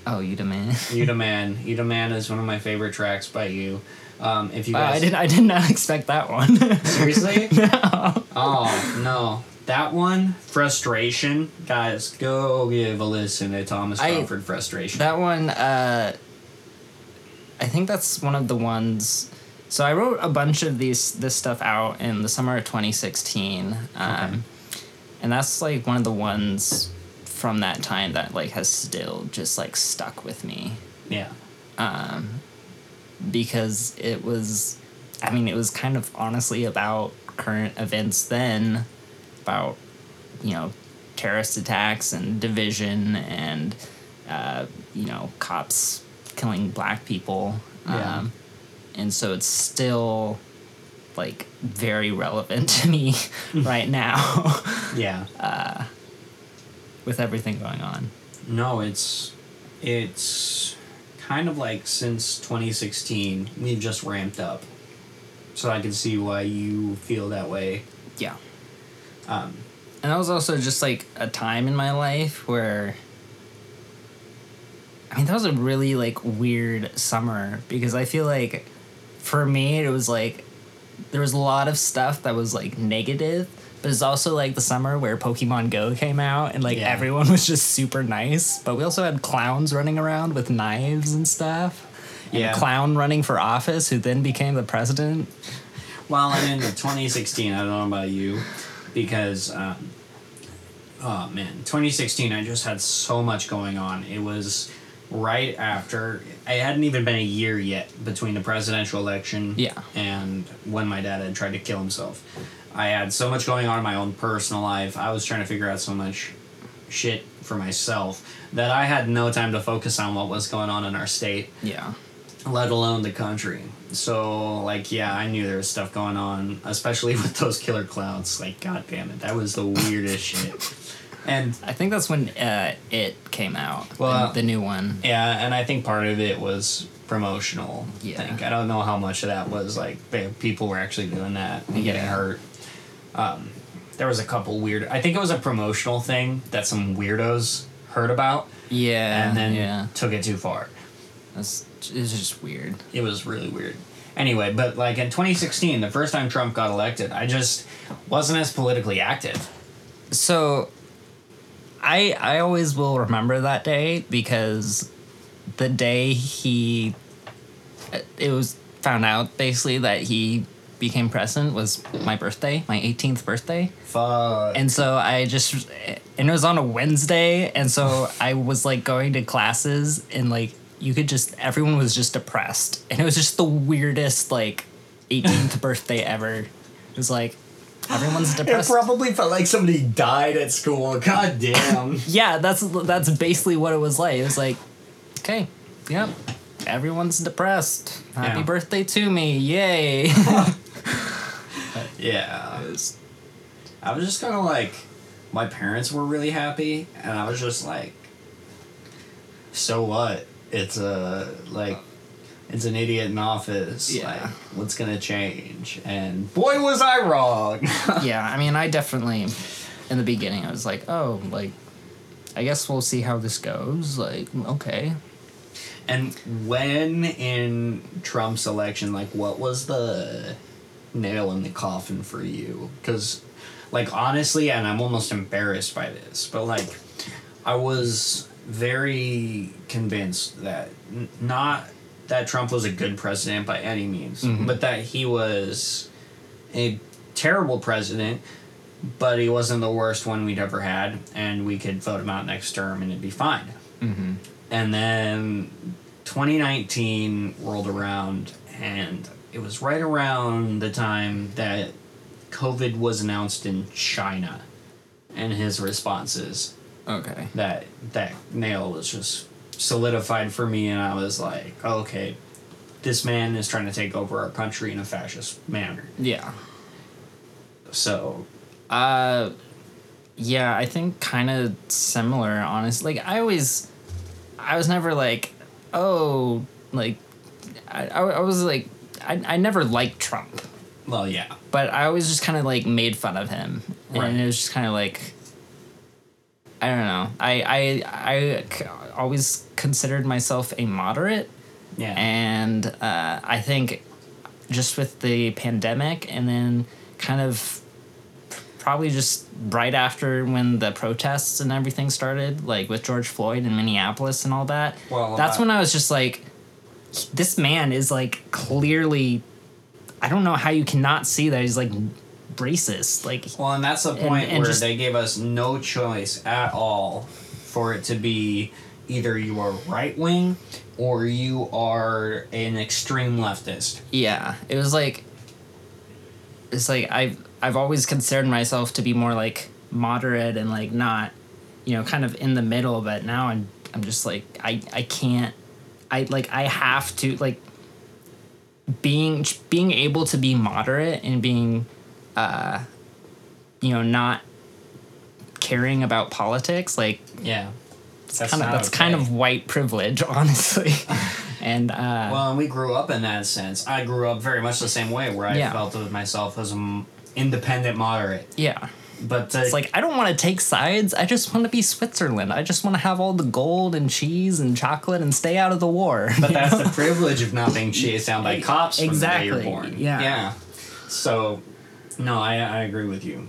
oh, you demand. "You the Man." "You the Man" is one of my favorite tracks by you. Um, if you Wow, guys I did. I did not expect that one. seriously, no. oh no, that one, "Frustration." Guys, go give a listen to Thomas I- "Frustration." That one. Uh, I think that's one of the ones. So I wrote a bunch of these this stuff out in the summer of 2016, um, and that's like one of the ones from that time that like has still just like stuck with me. yeah, um, because it was i mean it was kind of honestly about current events then about you know terrorist attacks and division and uh, you know cops killing black people Yeah. um, and so it's still like very relevant to me right now yeah. with everything going on No, it's it's kind of like since 2016 we've just ramped up. So I can see why you feel that way. yeah Um, and that was also just like a time in my life where I mean that was a really like weird summer because I feel like for me it was like there was a lot of stuff that was like negative but it's also like the summer where Pokemon Go came out and like Yeah. everyone was just super nice but we also had clowns running around with knives and stuff and Yeah. a clown running for office who then became the president Well, I mean, 2016. I don't know about you, because um, oh man, 2016. I just had so much going on. It was right after. I hadn't even been a year yet between the presidential election. Yeah. And when my dad had tried to kill himself, I had so much going on in my own personal life. I was trying to figure out so much shit for myself that I had no time to focus on what was going on in our state yeah let alone the country. So, like, yeah, I knew there was stuff going on, especially with those killer clouds. Like, god damn it, that was the weirdest shit. And I think that's when uh, it came out. Well, the, the new one. yeah, and I think part of it was promotional. Yeah. I think I don't know how much of that was like people were actually doing that and getting hurt. Um, there was a couple weird. I think it was a promotional thing that some weirdos heard about Yeah, and then yeah, took it too far. that's it's just weird. it was really weird. Anyway, but like in 2016, the first time Trump got elected, I just wasn't as politically active. So, I I always will remember that day because the day he it was found out basically that he became president was my birthday, my 18th birthday. Fuck. And so I just, and it was on a Wednesday. And so I was like going to classes and like you could just, everyone was just depressed. And it was just the weirdest like 18th birthday ever. It was like, everyone's depressed. It probably felt like somebody died at school. God damn. yeah, that's, that's basically what it was like. It was like, okay, yep, everyone's depressed. Happy Yeah. birthday to me. Yay. yeah. I was just kind of like, my parents were really happy, and I was just like, so what? It's a, like, it's an idiot in office. Yeah. Like, what's gonna change? And boy, was I wrong. yeah, I mean, I definitely, in the beginning, I was like, oh, like, I guess we'll see how this goes. Like, okay. And when in Trump's election, like, what was the nail in the coffin for you? Because, like, honestly, and I'm almost embarrassed by this, but, like, I was very convinced that n- not that Trump was a good president by any means, mm-hmm. but that he was a terrible president, but he wasn't the worst one we'd ever had, and we could vote him out next term and it'd be fine. Mm-hmm. And then 2019 rolled around, and it was right around the time that COVID was announced in China, and his responses. Okay. That that nail was just solidified for me, and I was like, okay, this man is trying to take over our country in a fascist manner. Yeah. So Uh, yeah, I think kind of similar, honestly. Like, I always, I was never like, oh, like, I, I, I was like, I, I never liked Trump. well, yeah, but I always just kind of like made fun of him, Right. and it was just kind of like I don't know. I I I always considered myself a moderate, yeah, and uh, I think just with the pandemic, and then kind of probably just right after when the protests and everything started, like with George Floyd in Minneapolis and all that. Well, that's I- when I was just like, this man is like clearly. I don't know how you cannot see that he's like racist. Like, Well, and that's the point and where just- they gave us no choice at all for it to be either you are right wing or you are an extreme leftist. yeah, it was like, it's like I've I've always considered myself to be more like moderate and like not, you know, kind of in the middle. But now I'm I'm just like I I can't, I like I have to like being being able to be moderate and being, uh, you know, not caring about politics like Yeah. That's kind of not that's kind of white privilege, honestly. and uh, Well, and we grew up in that sense. I grew up very much the same way, where I Yeah. felt of myself as an independent moderate. yeah, but uh, It's like I don't want to take sides. I just want to be Switzerland. I just want to have all the gold and cheese and chocolate and stay out of the war. But that's the privilege of not being chased down by cops from the day Exactly, you're born. yeah. Yeah. So, no, I, I agree with you.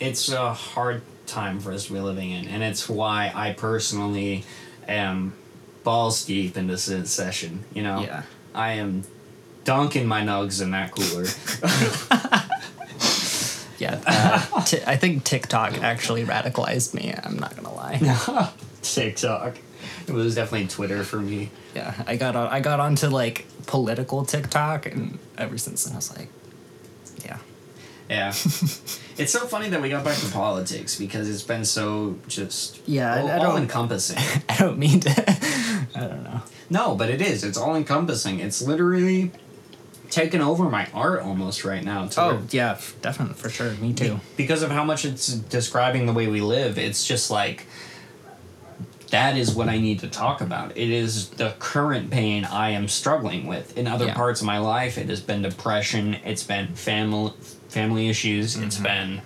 It's a hard time for us to be living in, and it's why I personally am balls deep into this session. You know, Yeah. I am dunking my nugs in that cooler. yeah, uh, t- I think TikTok actually radicalized me. I'm not gonna lie. TikTok. It was definitely Twitter for me. Yeah, I got on. I got onto like political TikTok, and ever since then I was like, yeah, Yeah. it's so funny that we got back to politics because it's been so just Yeah, I- all, I don't- encompassing. I don't mean to. I don't know. no, but it is. It's all encompassing. It's literally taken over my art almost right now. To oh, where- Oh yeah, definitely for sure. Me too. because of how much it's describing the way we live, it's just like that is what I need to talk about. It is the current pain I am struggling with. In other Yeah. parts of my life, it has been depression, it's been family family issues, it's Mm-hmm. been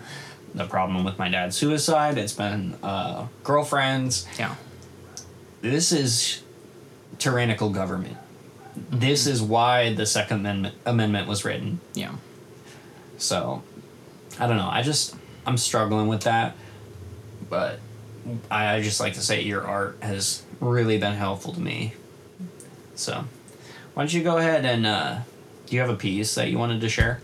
the problem with my dad's suicide, it's been uh, girlfriends. Yeah. This is tyrannical government. This is why the Second Amendment, Amendment was written. Yeah. So, I don't know. I just I'm struggling with that, but I, I just like to say your art has really been helpful to me. So, why don't you go ahead and uh, do you have a piece that you wanted to share?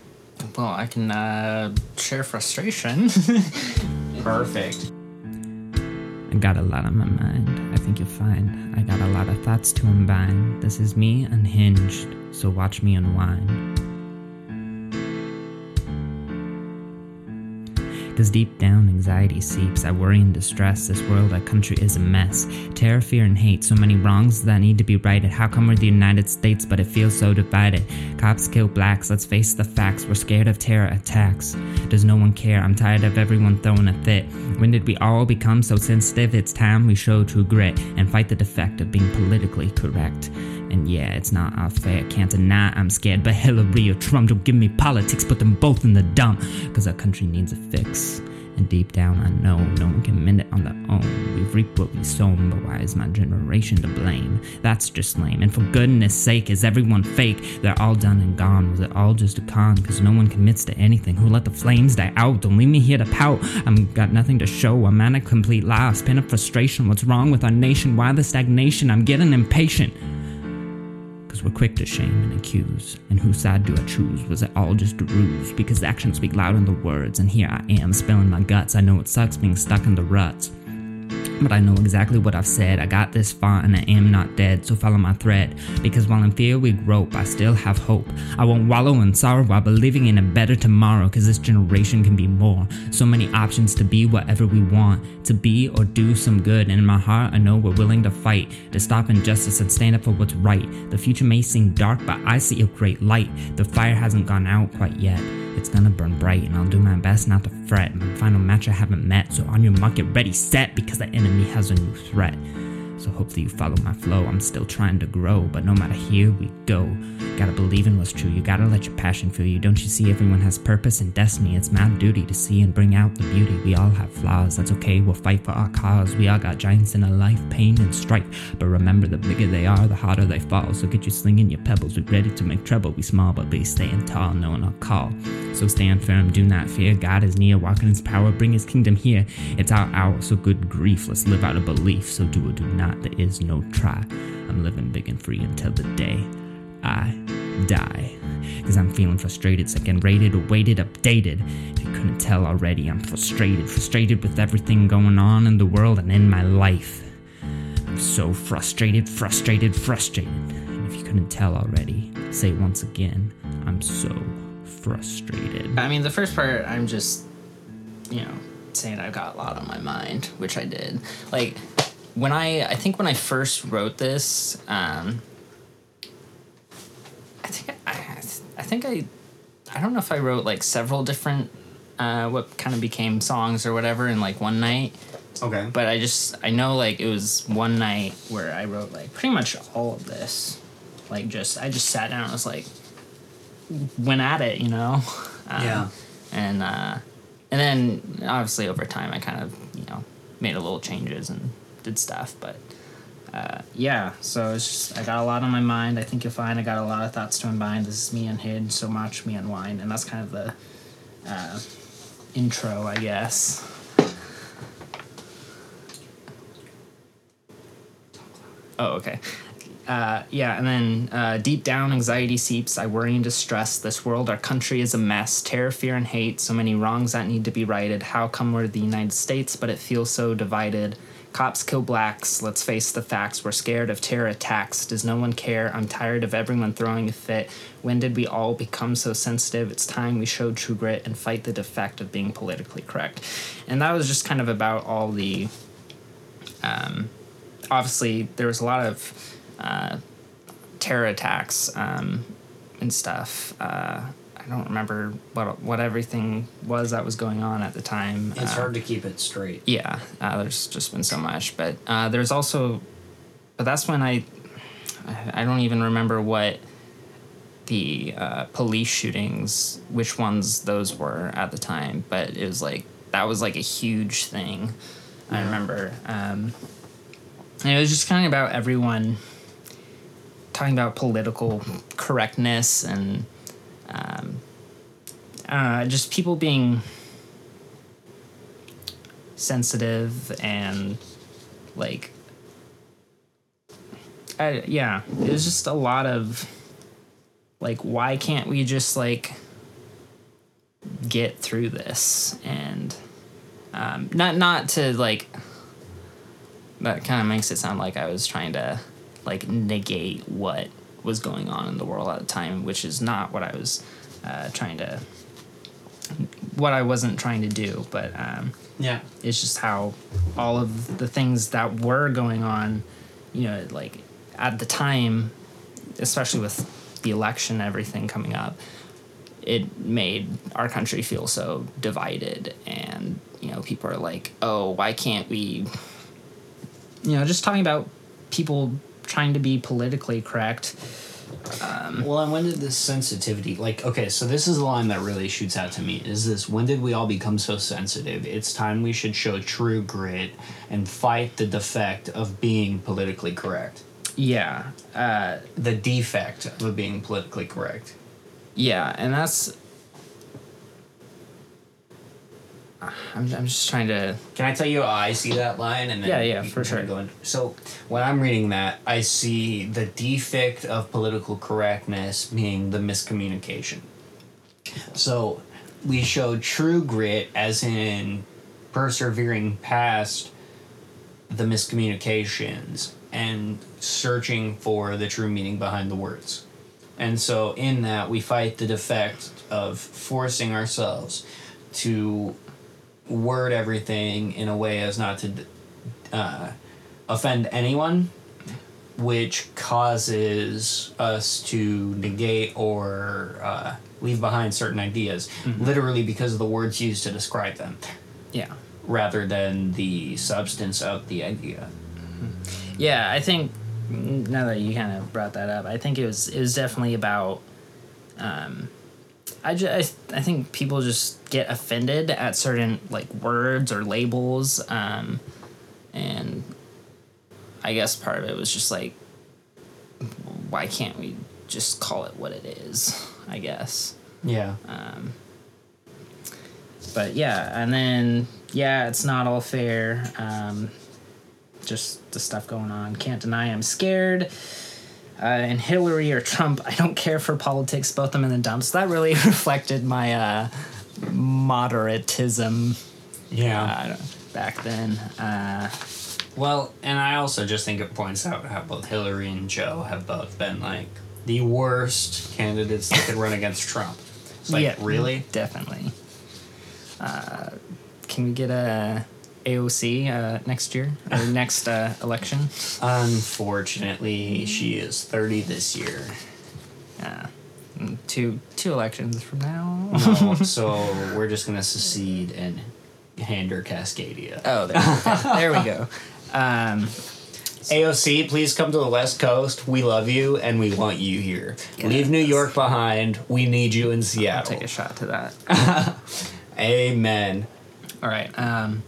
Well, I can uh, share frustration. Perfect. I got a lot on my mind. I think you'll find I got a lot of thoughts to unbind. This is me unhinged, so watch me unwind. Cause deep down anxiety seeps. I worry and distress. This world, our country is a mess. Terror, fear, and hate. So many wrongs that need to be righted. How come we're the United States, but it feels so divided? Cops kill blacks. Let's face the facts. We're scared of terror attacks. Does no one care? I'm tired of everyone throwing a fit. When did we all become so sensitive? It's time we show true grit and fight the defect of being politically correct. And yeah, it's not our fair, can't deny I'm scared. But Hillary or Trump don't give me politics, put them both in the dump. Cause our country needs a fix. And deep down, I know no one can mend it on their own. We've reaped what we sown, but why is my generation to blame? That's just lame. And for goodness sake, is everyone fake? They're all done and gone. Was it all just a con? Cause no one commits to anything. Who let the flames die out? Don't leave me here to pout. I'm got nothing to show. I'm at a complete loss. Pin of frustration. What's wrong with our nation? Why the stagnation? I'm getting impatient. Cause we're quick to shame and accuse. And whose side do I choose? Was it all just a ruse? Because actions speak louder than the words. And here I am, spilling my guts. I know it sucks being stuck in the ruts. But I know exactly what I've said. I got this far and I am not dead, so follow my thread. Because while in fear we grope, I still have hope. I won't wallow in sorrow while believing in a better tomorrow, cause this generation can be more. So many options to be whatever we want, to be or do some good. And in my heart, I know we're willing to fight, to stop injustice and stand up for what's right. The future may seem dark, but I see a great light. The fire hasn't gone out quite yet. It's gonna burn bright, and I'll do my best not to fret. My final match I haven't met, so on your mark, get ready, set, because the enemy has a new threat. So hopefully you follow my flow. I'm still trying to grow, but no matter here we go. Gotta believe in what's true. You gotta let your passion fill you. Don't you see everyone has purpose and destiny? It's my duty to see and bring out the beauty. We all have flaws. That's okay. We'll fight for our cause. We all got giants in our life, pain and strife. But remember, the bigger they are, the harder they fall. So get you slinging your pebbles. We're ready to make trouble. We small, but be staying tall, knowing our call. So stand firm, do not fear. God is near, walk in His power, bring His kingdom here. It's our hour, so good grief. Let's live out a belief. So do or do not. There is no try. I'm living big and free until the day I die. Cause I'm feeling frustrated, second rated, awaited, updated. If you couldn't tell already, I'm frustrated, frustrated with everything going on in the world and in my life. I'm so frustrated, frustrated, frustrated. And if you couldn't tell already, say it once again, I'm so frustrated. I mean, the first part, I'm just, you know, saying I've got a lot on my mind, which I did. Like, when I, I think when I first wrote this, um, I think I, I think I, I don't know if I wrote like several different, uh, what kind of became songs or whatever in like one night. Okay. But I just, I know like it was one night where I wrote like pretty much all of this. Like, just, I just sat down and was like, went at it, you know? Um, Yeah. And uh, and then obviously over time I kind of you know made a little changes and did stuff, but uh, yeah. So it's just I got a lot on my mind. I think you'll find I got a lot of thoughts to unbind. This is me and Hid, so much me unwind, and that's kind of the uh, intro, I guess. Oh, okay. Uh, yeah, and then uh, deep down, anxiety seeps. I worry and distress. This world, our country is a mess. Terror, fear, and hate. So many wrongs that need to be righted. How come we're the United States, but it feels so divided? Cops kill blacks. Let's face the facts. We're scared of terror attacks. Does no one care? I'm tired of everyone throwing a fit. When did we all become so sensitive? It's time we showed true grit and fight the defect of being politically correct. And that was just kind of about all the. Um, obviously, there was a lot of uh, terror attacks um, and stuff. Uh, I don't remember what what everything was that was going on at the time. It's Uh, hard to keep it straight. yeah, uh, there's just been so much, but uh, there's also, but that's when I, I don't even remember what the uh, police shootings, which ones those were at the time, but it was like that was like a huge thing. I remember, um, and it was just kind of about everyone talking about political correctness and um, uh, just people being sensitive and like I, yeah it was just a lot of like why can't we just like get through this? And um, not not to like that kind of makes it sound like I was trying to like negate what was going on in the world at the time which is not what I was uh, trying to what I wasn't trying to do but um, Yeah. it's just how all of the things that were going on, you know, like at the time, especially with the election and everything coming up, it made our country feel so divided. And, you know, people are like, oh, why can't we, you know, just talking about people trying to be politically correct. Well, and when did this sensitivity, like, okay, so this is the line that really shoots out to me is this when did we all become so sensitive? It's time we should show true grit and fight the defect of being politically correct. Yeah. Uh, The defect of being politically correct. yeah. And that's. I'm, I'm just trying to Can I tell you how I see that line? And then Yeah, yeah, for sure. Go into, so when I'm reading that, I see the defect of political correctness being the miscommunication. So we show true grit as in persevering past the miscommunications and searching for the true meaning behind the words. And so in that we fight the defect of forcing ourselves to word everything in a way as not to uh, offend anyone, which causes us to negate or uh, leave behind certain ideas, literally because of the words used to describe them, yeah. rather than the substance of the idea. Yeah, I think now that you kind of brought that up, I think it was it was definitely about. Um, I just I, I think people just get offended at certain like words or labels, um, and I guess part of it was just like, why can't we just call it what it is? I guess. Yeah. Um, but yeah, and then yeah, it's not all fair. Um, just the stuff going on. Can't deny I'm scared. Uh, and Hillary or Trump, I don't care for politics. Both them in the dumps. That really reflected my uh, moderatism Yeah. uh, back then. Uh, Well, and I also just think it points out how both Hillary and Joe have both been like the worst candidates that could run against Trump. It's like, yeah, really? definitely. Uh, can we get a AOC uh, next year or next uh, election? Unfortunately, she is 30 this year. Uh, mm, two two elections from now. No, so we're just going to secede and hand her Cascadia. Oh, there, there we go. Um, AOC, please come to the West Coast. We love you and we want you here. Yeah. Leave New York behind. We need you in Seattle. I'll take a shot to that. Amen. All right. Um,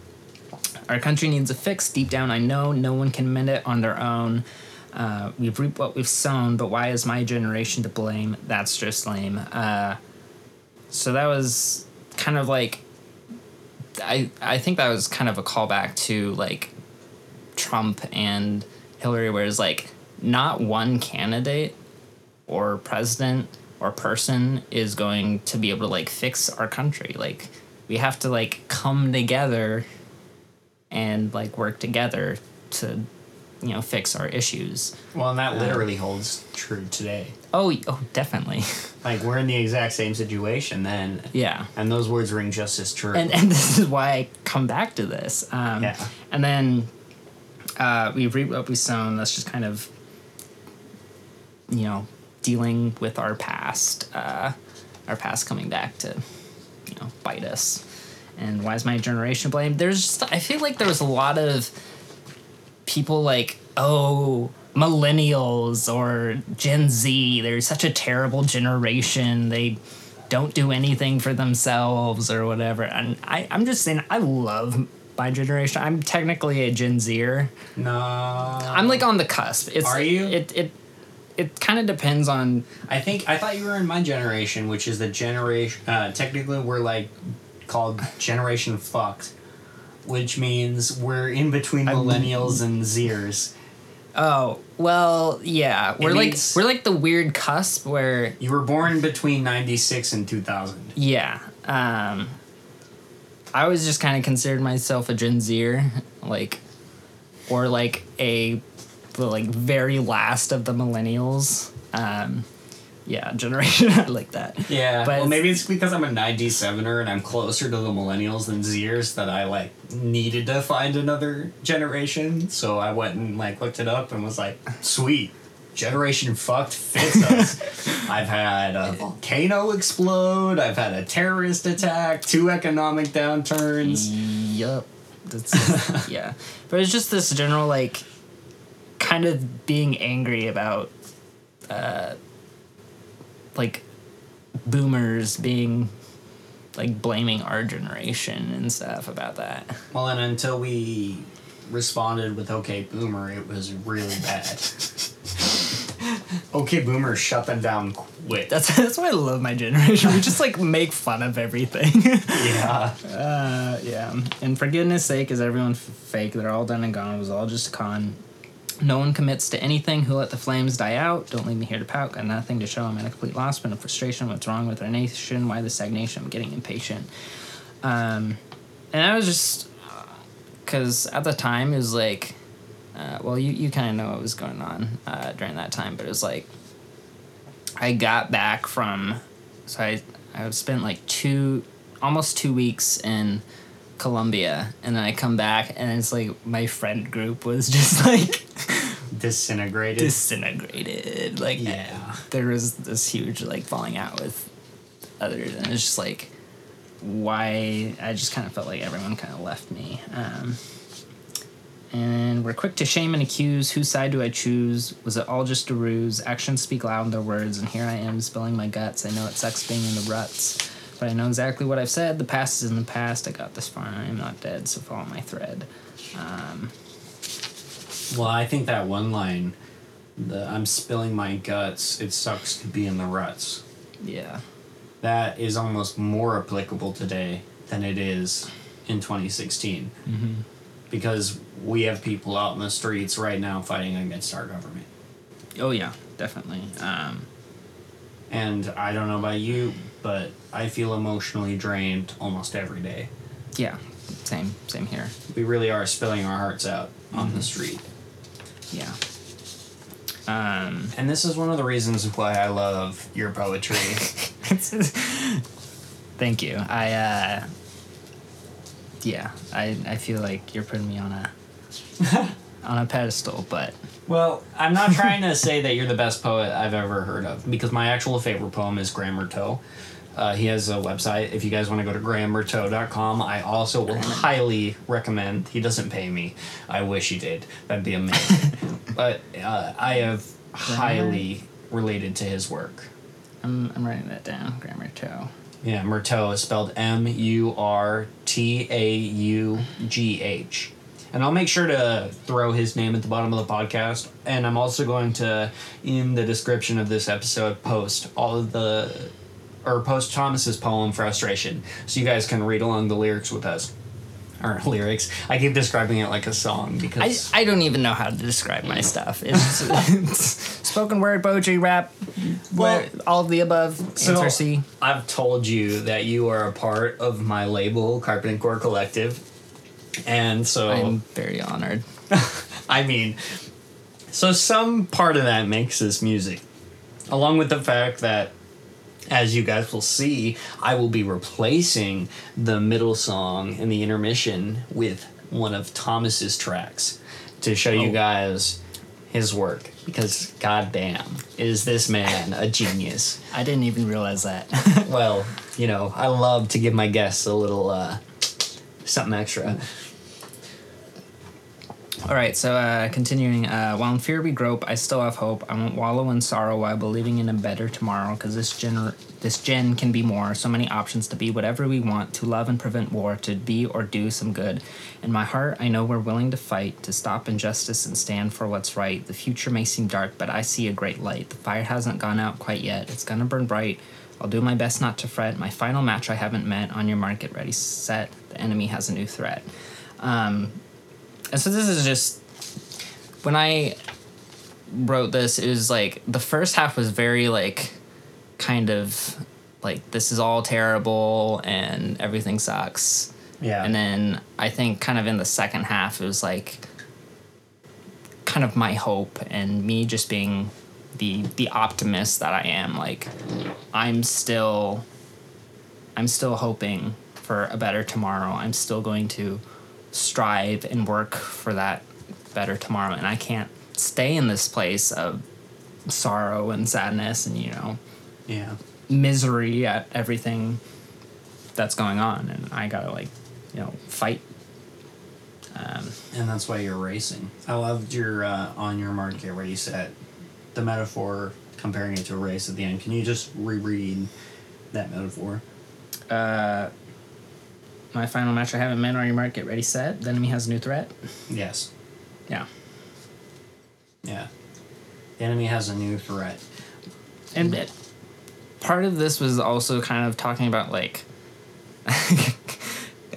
our country needs a fix. Deep down, I know no one can mend it on their own. Uh, we've reaped what we've sown, but why is my generation to blame? That's just lame. Uh, so that was kind of like, I I think that was kind of a callback to like Trump and Hillary, where it's like not one candidate or president or person is going to be able to like fix our country. Like we have to like come together and like work together to you know fix our issues. Well, and that literally holds true today. Oh, oh, definitely. Like we're in the exact same situation then, yeah. and those words ring just as true. And and this is why I come back to this. Um, Yeah. And then uh, we reap what we sown. That's just kind of you know dealing with our past, uh, our past coming back to you know bite us. And why is my generation blamed? There's just I feel like there was a lot of people like oh millennials or Gen Z. They're such a terrible generation. They don't do anything for themselves or whatever. And I, I'm just saying I love my generation. I'm technically a Gen Zer. no, I'm like on the cusp. It's Are you? It it it kind of depends on I think I thought you were in my generation, which is the generation. Uh, technically, we're like called Generation Fucked, which means we're in between millennials and Zers. oh well yeah we're like means- we're like the weird cusp where You were born between ninety six and two thousand. Yeah. Um I always just kind of considered myself a Gen Zer, like or like a the like very last of the millennials. Um yeah, generation I like that. Yeah, But well, maybe it's because I'm a 97er and I'm closer to the millennials than Zers that I like needed to find another generation. So I went and like looked it up and was like, sweet, generation fucked fits us. I've had a volcano explode. I've had a terrorist attack. Two economic downturns. Yup. That's yeah. But it's just this general like kind of being angry about uh like boomers being like blaming our generation and stuff about that. Well, and until we responded with "Okay, Boomer," it was really bad. okay, Boomer shut them down quick. That's that's why I love my generation. We just like make fun of everything. yeah. uh, yeah. And for goodness sake, is everyone f- fake? They're all done and gone. It was all just a con. No one commits to anything. Who let the flames die out? Don't leave me here to pout. Got nothing to show. I'm in a complete loss, but in frustration. What's wrong with our nation? Why the stagnation? I'm getting impatient. Um, and I was just, because at the time it was like, uh, well, you, you kind of know what was going on uh, during that time, but it was like, I got back from, so I I spent like two, almost two weeks in Colombia, and then I come back, and it's like my friend group was just like Disintegrated. disintegrated. Like Yeah. there was this huge like falling out with others, and it's just like why I just kind of felt like everyone kind of left me. Um, and we're quick to shame and accuse. Whose side do I choose? Was it all just a ruse? Actions speak loud in their words, and here I am spilling my guts. I know it sucks being in the ruts, but I know exactly what I've said. The past is in the past. I got this far, and I am not dead, so follow my thread. Um, well, I think that one line, the "I'm spilling my guts. It sucks to be in the ruts." yeah. That is almost more applicable today than it is in 2016. Mm-hmm. Because we have people out in the streets right now fighting against our government. Oh yeah, definitely. Um, And I don't know about you, but I feel emotionally drained almost every day. yeah, same, same here. We really are spilling our hearts out on Mm-hmm. the street. Yeah. Um, And this is one of the reasons why I love your poetry. thank you. I uh, yeah, I I feel like you're putting me on a on a pedestal, but well, I'm not trying to say that you're the best poet I've ever heard of, because my actual favorite poem is Graham Murtaugh. Uh, he has a website. If you guys want to go to grahammurtaugh.com, I also will highly recommend. He doesn't pay me. I wish he did. That'd be amazing. but uh, I have highly related to his work. I'm I'm writing that down. Graham Murtaugh. Yeah, Murtaugh is spelled M U R T A U G H. And I'll make sure to throw his name at the bottom of the podcast. And I'm also going to, in the description of this episode, post all of the, or post Thomas's poem, Frustration, so you guys can read along the lyrics with us. Or lyrics. I keep describing it like a song because. I don't even know how to describe my stuff. It's, it's spoken word, poetry, rap, Well, well, all of the above. So answer C. I've told you that you are a part of my label, Carpet and Core Collective. And so. I'm very honored. I mean, so some part of that makes this music, along with the fact that, as you guys will see, I will be replacing the middle song and the intermission with one of Thomas's tracks to show you Oh. guys his work. Because, goddamn, is this man a genius? I didn't even realize that. well, you know, I love to give my guests a little uh, something extra. All right, so uh, continuing. Uh, while in fear we grope, I still have hope. I won't wallow in sorrow while believing in a better tomorrow. Because this gen, this gen can be more. So many options to be whatever we want, to love and prevent war, to be or do some good. In my heart, I know we're willing to fight, to stop injustice and stand for what's right. The future may seem dark, but I see a great light. The fire hasn't gone out quite yet. It's gonna burn bright. I'll do my best not to fret. My final match I haven't met. On your market, ready, set. The enemy has a new threat. Um, and so this is just when I wrote this, it was like the first half was very like kind of like this is all terrible and everything sucks. Yeah. And then I think kind of in the second half it was like kind of my hope and me just being the the optimist that I am like I'm still I'm still hoping for a better tomorrow. I'm still going to strive and work for that better tomorrow and I can't stay in this place of sorrow and sadness and you know yeah. misery at everything that's going on and I got to like you know fight um, And that's why you're racing. I loved your uh, on your mark, get ready, set. The metaphor comparing it to a race at the end. Can you just reread that metaphor? uh, my final match I haven't met on your mark get ready set the enemy has a new threat Yes. yeah Yeah. The enemy has a new threat. and it, part of this was also kind of talking about like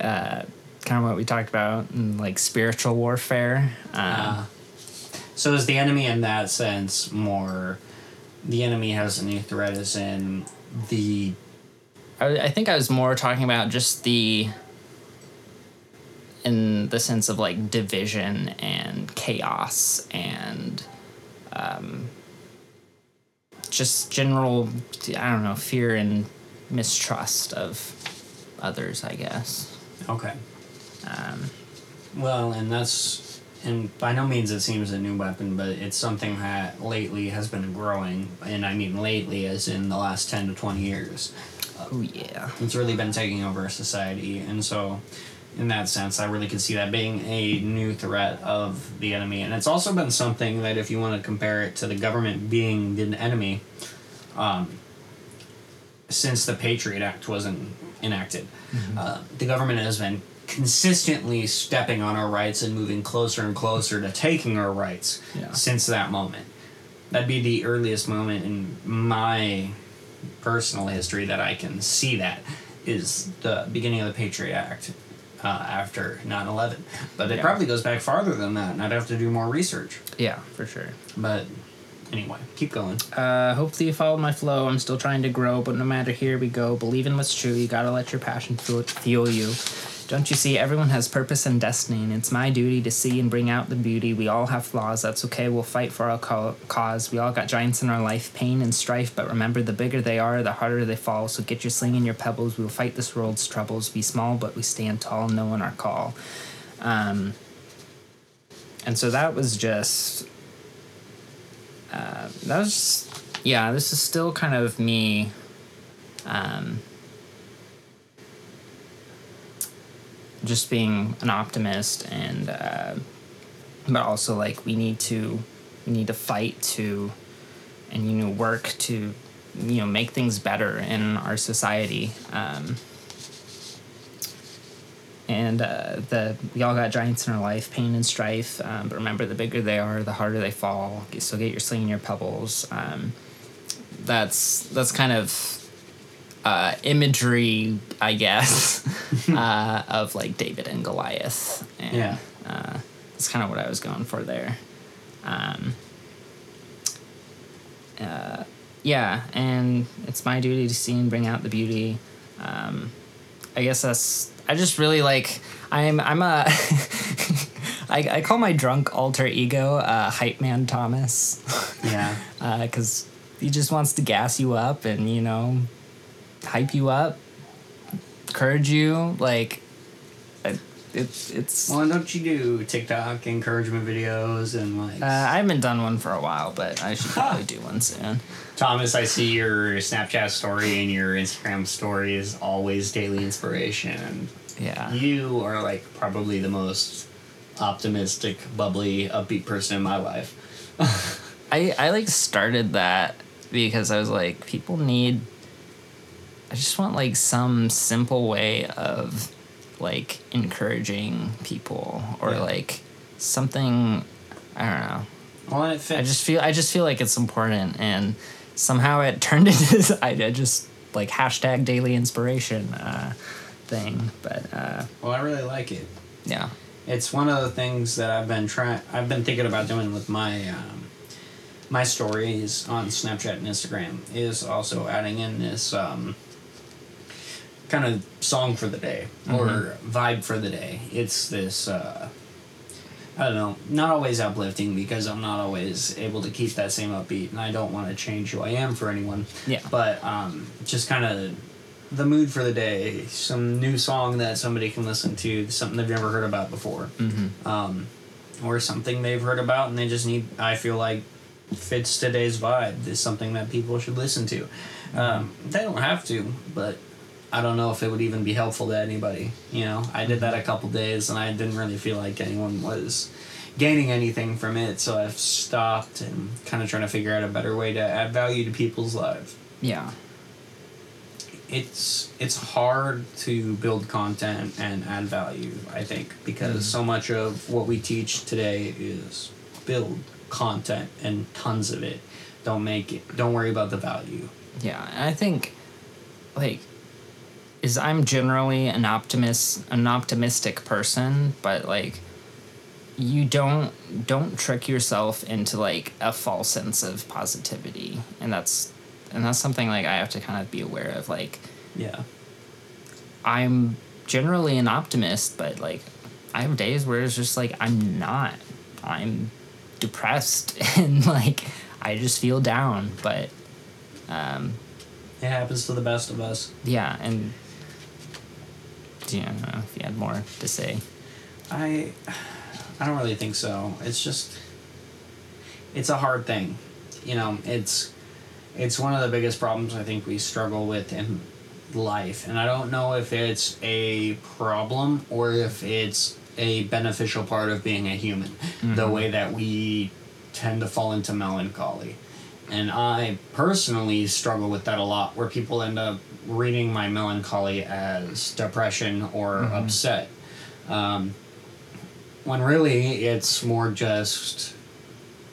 uh, kind of what we talked about in, like spiritual warfare um, Uh, so is the enemy in that sense more? The enemy has a new threat, as in the I, I think I was more talking about just the in the sense of like division and chaos and um, just general I don't know fear and mistrust of others I guess okay. um, Well, and that's and by no means it seems a new weapon, but it's something that lately has been growing, and I mean lately as in the last ten to twenty years. oh yeah It's really been taking over society, and so in that sense, I really could see that being a new threat of the enemy, and it's also been something that if you want to compare it to the government being the enemy, um, since the Patriot Act wasn't enacted, uh, the government has been consistently stepping on our rights and moving closer and closer to taking our rights Yeah. since that moment. That'd be the earliest moment in my personal history that I can see that is the beginning of the Patriot Act uh, after 9 11. But it Yeah. probably goes back farther than that, and I'd have to do more research. yeah for sure But anyway, keep going. Uh, hopefully you followed my flow. I'm still trying to grow, but no matter here we go. Believe in what's true. You gotta let your passion fuel, fuel you. Don't you see? Everyone has purpose and destiny, and it's my duty to see and bring out the beauty. We all have flaws. That's okay. We'll fight for our co- cause. We all got giants in our life, pain and strife. But remember, the bigger they are, the harder they fall. So get your sling and your pebbles. We'll fight this world's troubles. Be small, but we stand tall, knowing our call. Um, and so that was just uh, that was yeah this is still kind of me um, just being an optimist and uh, but also like we need to we need to fight to and you know work to you know make things better in our society. Um, and uh, the we all got giants in our life, pain and strife. Um, but remember, the bigger they are, the harder they fall. So get your sling and your pebbles. Um, that's that's kind of uh, imagery, I guess, uh, of like David and Goliath. And, Yeah. uh, that's kind of what I was going for there. Um, uh, yeah, and it's my duty to see and bring out the beauty. Um, I guess that's. I just really like. I'm. I'm a. I, I call my drunk alter ego uh, hype man Thomas, Yeah. because he just wants to gas you up and you know, hype you up, encourage you. Like, it's it's. Well, don't you do TikTok encouragement videos and like Uh, I haven't done one for a while, but I should probably do one soon. Thomas? I see your Snapchat story and your Instagram story is always daily inspiration, Yeah. you are like probably the most optimistic, bubbly, upbeat person in my life. I, I like started that because I was like, people need. I just want like some simple way of like encouraging people or Yeah. like something. I don't know. Well. I just feel I just feel like it's important, and somehow it turned into this, I I just like hashtag daily inspiration uh, thing. But uh, well, I really like it. yeah, It's one of the things that I've been trying. I've been thinking about doing with my um, my stories on Snapchat and Instagram is also adding in this um, kind of song for the day or vibe for the day. It's this. Uh, I don't know, not always uplifting because I'm not always able to keep that same upbeat, and I don't want to change who I am for anyone. Yeah. But um, just kind of the mood for the day, some new song that somebody can listen to, something they've never heard about before, mm-hmm. um, or something they've heard about and they just need. I feel like fits today's vibe. Is something that people should listen to. Um, they don't have to, but I don't know if it would even be helpful to anybody. You know, I did that a couple days and I didn't really feel like anyone was gaining anything from it, so I've stopped and kind of trying to figure out a better way to add value to people's lives. Yeah, it's it's hard to build content and add value i think because mm. so much of what we teach today is build content and tons of it. Don't make it don't worry about the value. Yeah, and I think like is I'm generally an optimist an optimistic person, but like you don't don't trick yourself into like a false sense of positivity. And that's and that's something like I have to kind of be aware of like yeah I'm generally an optimist, but like I have days where it's just like I'm not. I'm depressed and like I just feel down, but um it happens to the best of us yeah, and do you know if you had more to say? i i don't really think so. It's just it's a hard thing you know it's it's one of the biggest problems i think we struggle with in life and i don't know if it's a problem or if it's a beneficial part of being a human the mm-hmm. way that we tend to fall into melancholy. And i personally struggle with that a lot where people end up reading my melancholy as depression or upset. Um, when really it's more just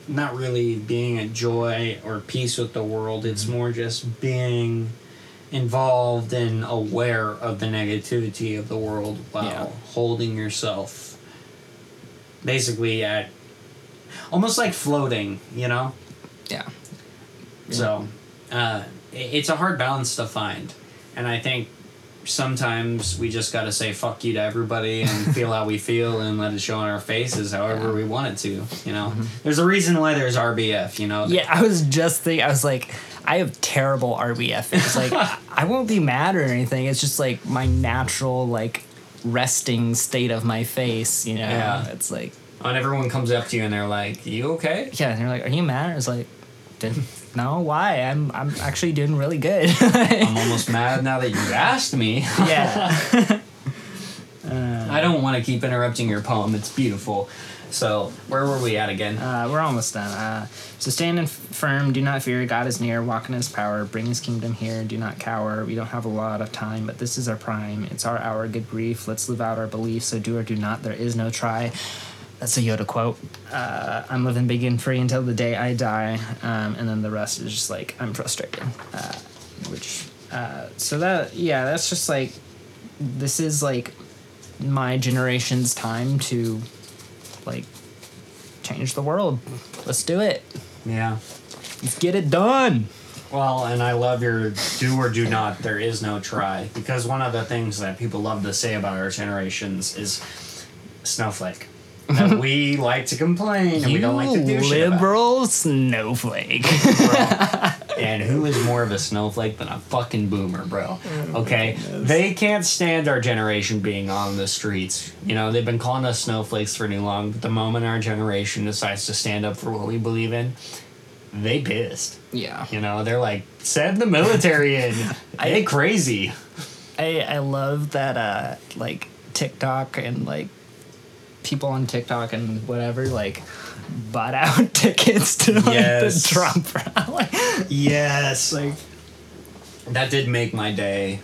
not really being a joy or peace with the world. It's more just being involved and aware of the negativity of the world while Yeah. holding yourself basically at almost like floating you know? Yeah. so uh, it's a hard balance to find and i think sometimes we just got to say fuck you to everybody and feel how we feel and let it show on our faces however we want it to you know mm-hmm. there's a reason why there's rbf you know Yeah, I was just thinking. I was like, I have terrible RBF. It's like I won't be mad or anything. It's just like my natural like resting state of my face. You know, Yeah. it's like and everyone comes up to you and they're like you okay yeah. And they're like, "Are you mad?" It's like, did no, why? I'm I'm actually doing really good. i'm almost mad now that you asked me yeah. i I don't want to keep interrupting your poem. It's beautiful. So, where were we at again? Uh, we're almost done. Uh, so stand in firm, do not fear. God is near. Walk in His power. Bring His kingdom here. Do not cower. We don't have a lot of time, but this is our prime. It's our hour. Good grief. Let's live out our beliefs. So do or do not. There is no try. That's a Yoda quote. Uh, I'm living big and free until the day I die, um, and then the rest is just like I'm frustrated. Uh, which, uh, so that yeah, that's just like this is like my generation's time to like change the world. Let's do it. Yeah. Let's get it done. Well, and I love your do or do not, there is no try. Because one of the things that people love to say about our generations is snowflake. That we like to complain and we don't like to do liberal snowflake. And who is more of a snowflake than a fucking boomer, bro? Okay? They can't stand our generation being on the streets. You know, they've been calling us snowflakes for too long, but the moment our generation decides to stand up for what we believe in, they pissed. yeah. You know, they're like, send the military in. They crazy. I I love that uh like TikTok and like people on TikTok and whatever like bought out tickets to like Yes. the Trump rally. Yes. Like that did make my day.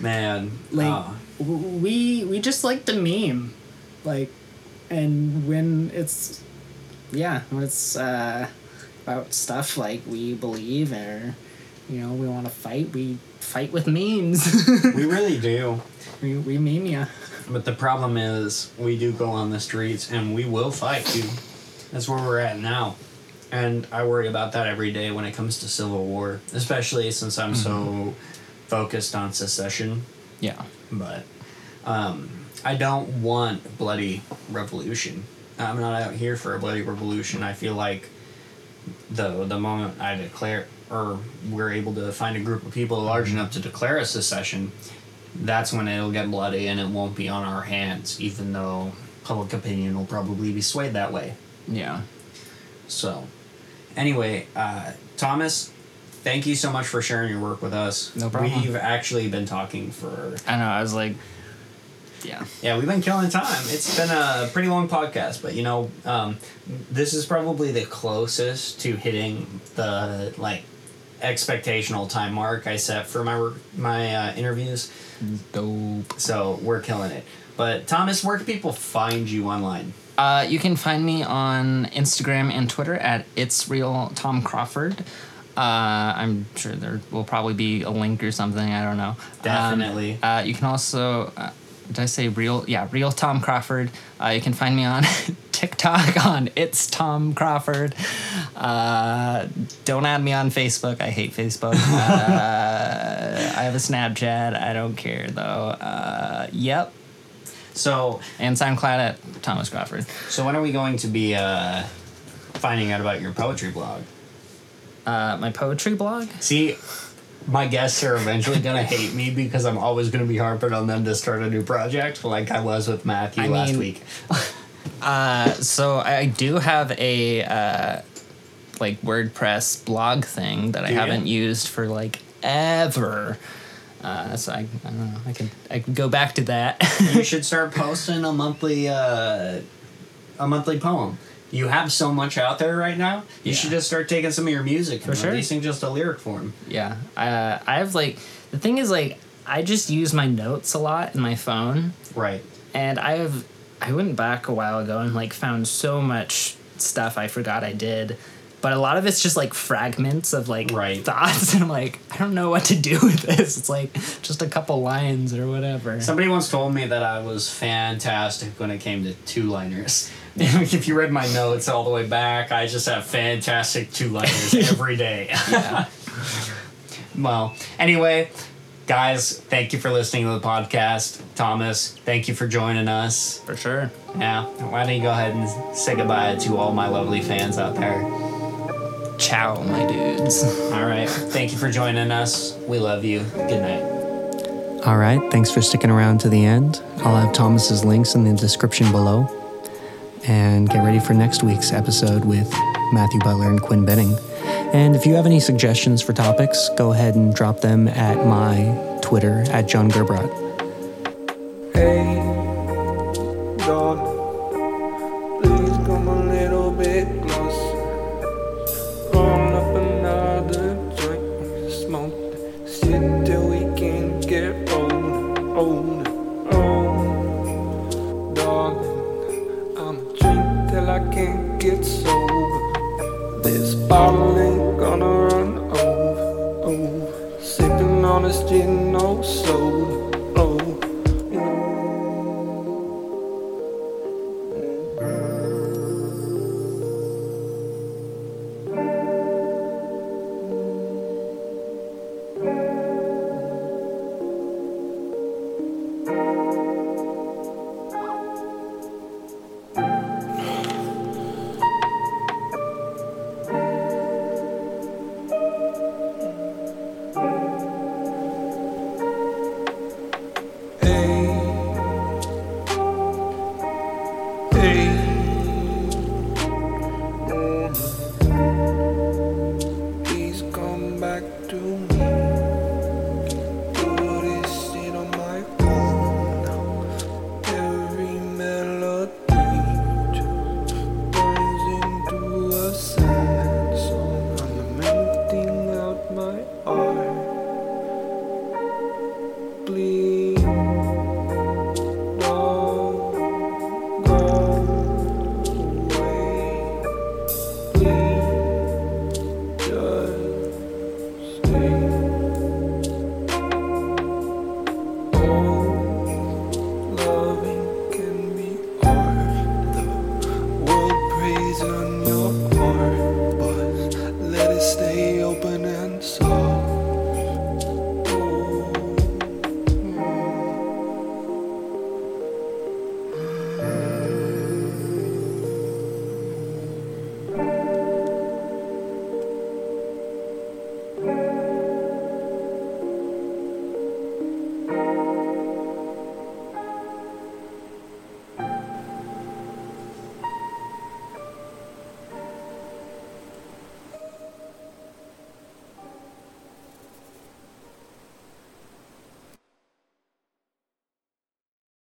Man. Like uh, we we just like the meme, like, and when it's, yeah, when it's uh, about stuff like we believe or, you know, we want to fight, we fight with memes. we really do. we we meme ya. But the problem is, we do go on the streets and we will fight too. That's where we're at now. And I worry about that every day when it comes to Civil War, especially since I'm so focused on secession. Yeah. But um, I don't want bloody revolution. I'm not out here for a bloody revolution. I feel like the the moment I declare or we're able to find a group of people large enough to declare a secession, that's when it'll get bloody and it won't be on our hands, even though public opinion will probably be swayed that way. Yeah. So, anyway, uh, Thomas, thank you so much for sharing your work with us. No problem. We've actually been talking for I know. I was like, yeah. yeah, we've been killing time. It's been a pretty long podcast, but you know, um, this is probably the closest to hitting the like expectational time mark I set for my my uh, interviews. Dope. So we're killing it. But Thomas, where can people find you online? Uh, you can find me on Instagram and Twitter at it's real Tom Crawford. Uh, I'm sure there will probably be a link or something. I don't know. Um, Definitely. uh, you can also, uh, did I say real? Yeah, real Tom Crawford. Uh, you can find me on TikTok on it's Tom Crawford. Uh, don't add me on Facebook. I hate Facebook. uh, I have a Snapchat. I don't care though. Uh, yep. So And SoundCloud at Thomas Crawford. so when are we going to be uh, finding out about your poetry blog? Uh, my poetry blog. See, my guests are eventually gonna hate me because I'm always gonna be harping on them to start a new project, like I was with Matthew I last mean- week. Uh, so I do have a uh, like WordPress blog thing that I Do haven't used for like ever. Uh, so I, I don't know. I could I could go back to that. you should start posting a monthly uh, a monthly poem. You have so much out there right now. You Yeah. should just start taking some of your music and sure. releasing just a lyric form. yeah. Uh, I have like the thing is like I just use my notes a lot in my phone. Right. and I have I went back a while ago and like found so much stuff I forgot I did. But a lot of it's just like fragments of like Right. thoughts, and I'm like, I don't know what to do with this. It's like just a couple lines or whatever. Somebody once told me that I was fantastic when it came to two liners. if you read my notes all the way back, I just have fantastic two liners every day. well, anyway, guys, thank you for listening to the podcast. Thomas, thank you for joining us. For sure. Yeah, why don't you go ahead and say goodbye to all my lovely fans out there? Ciao, my dudes. All right, thank you for joining us. We love you. Good night. All right, thanks for sticking around to the end. I'll have Thomas's links in the description below. And get ready for next week's episode with Matthew Butler and Quinn Benning. And if you have any suggestions for topics, go ahead and drop them at my Twitter at Jon Gerbracht. Hey,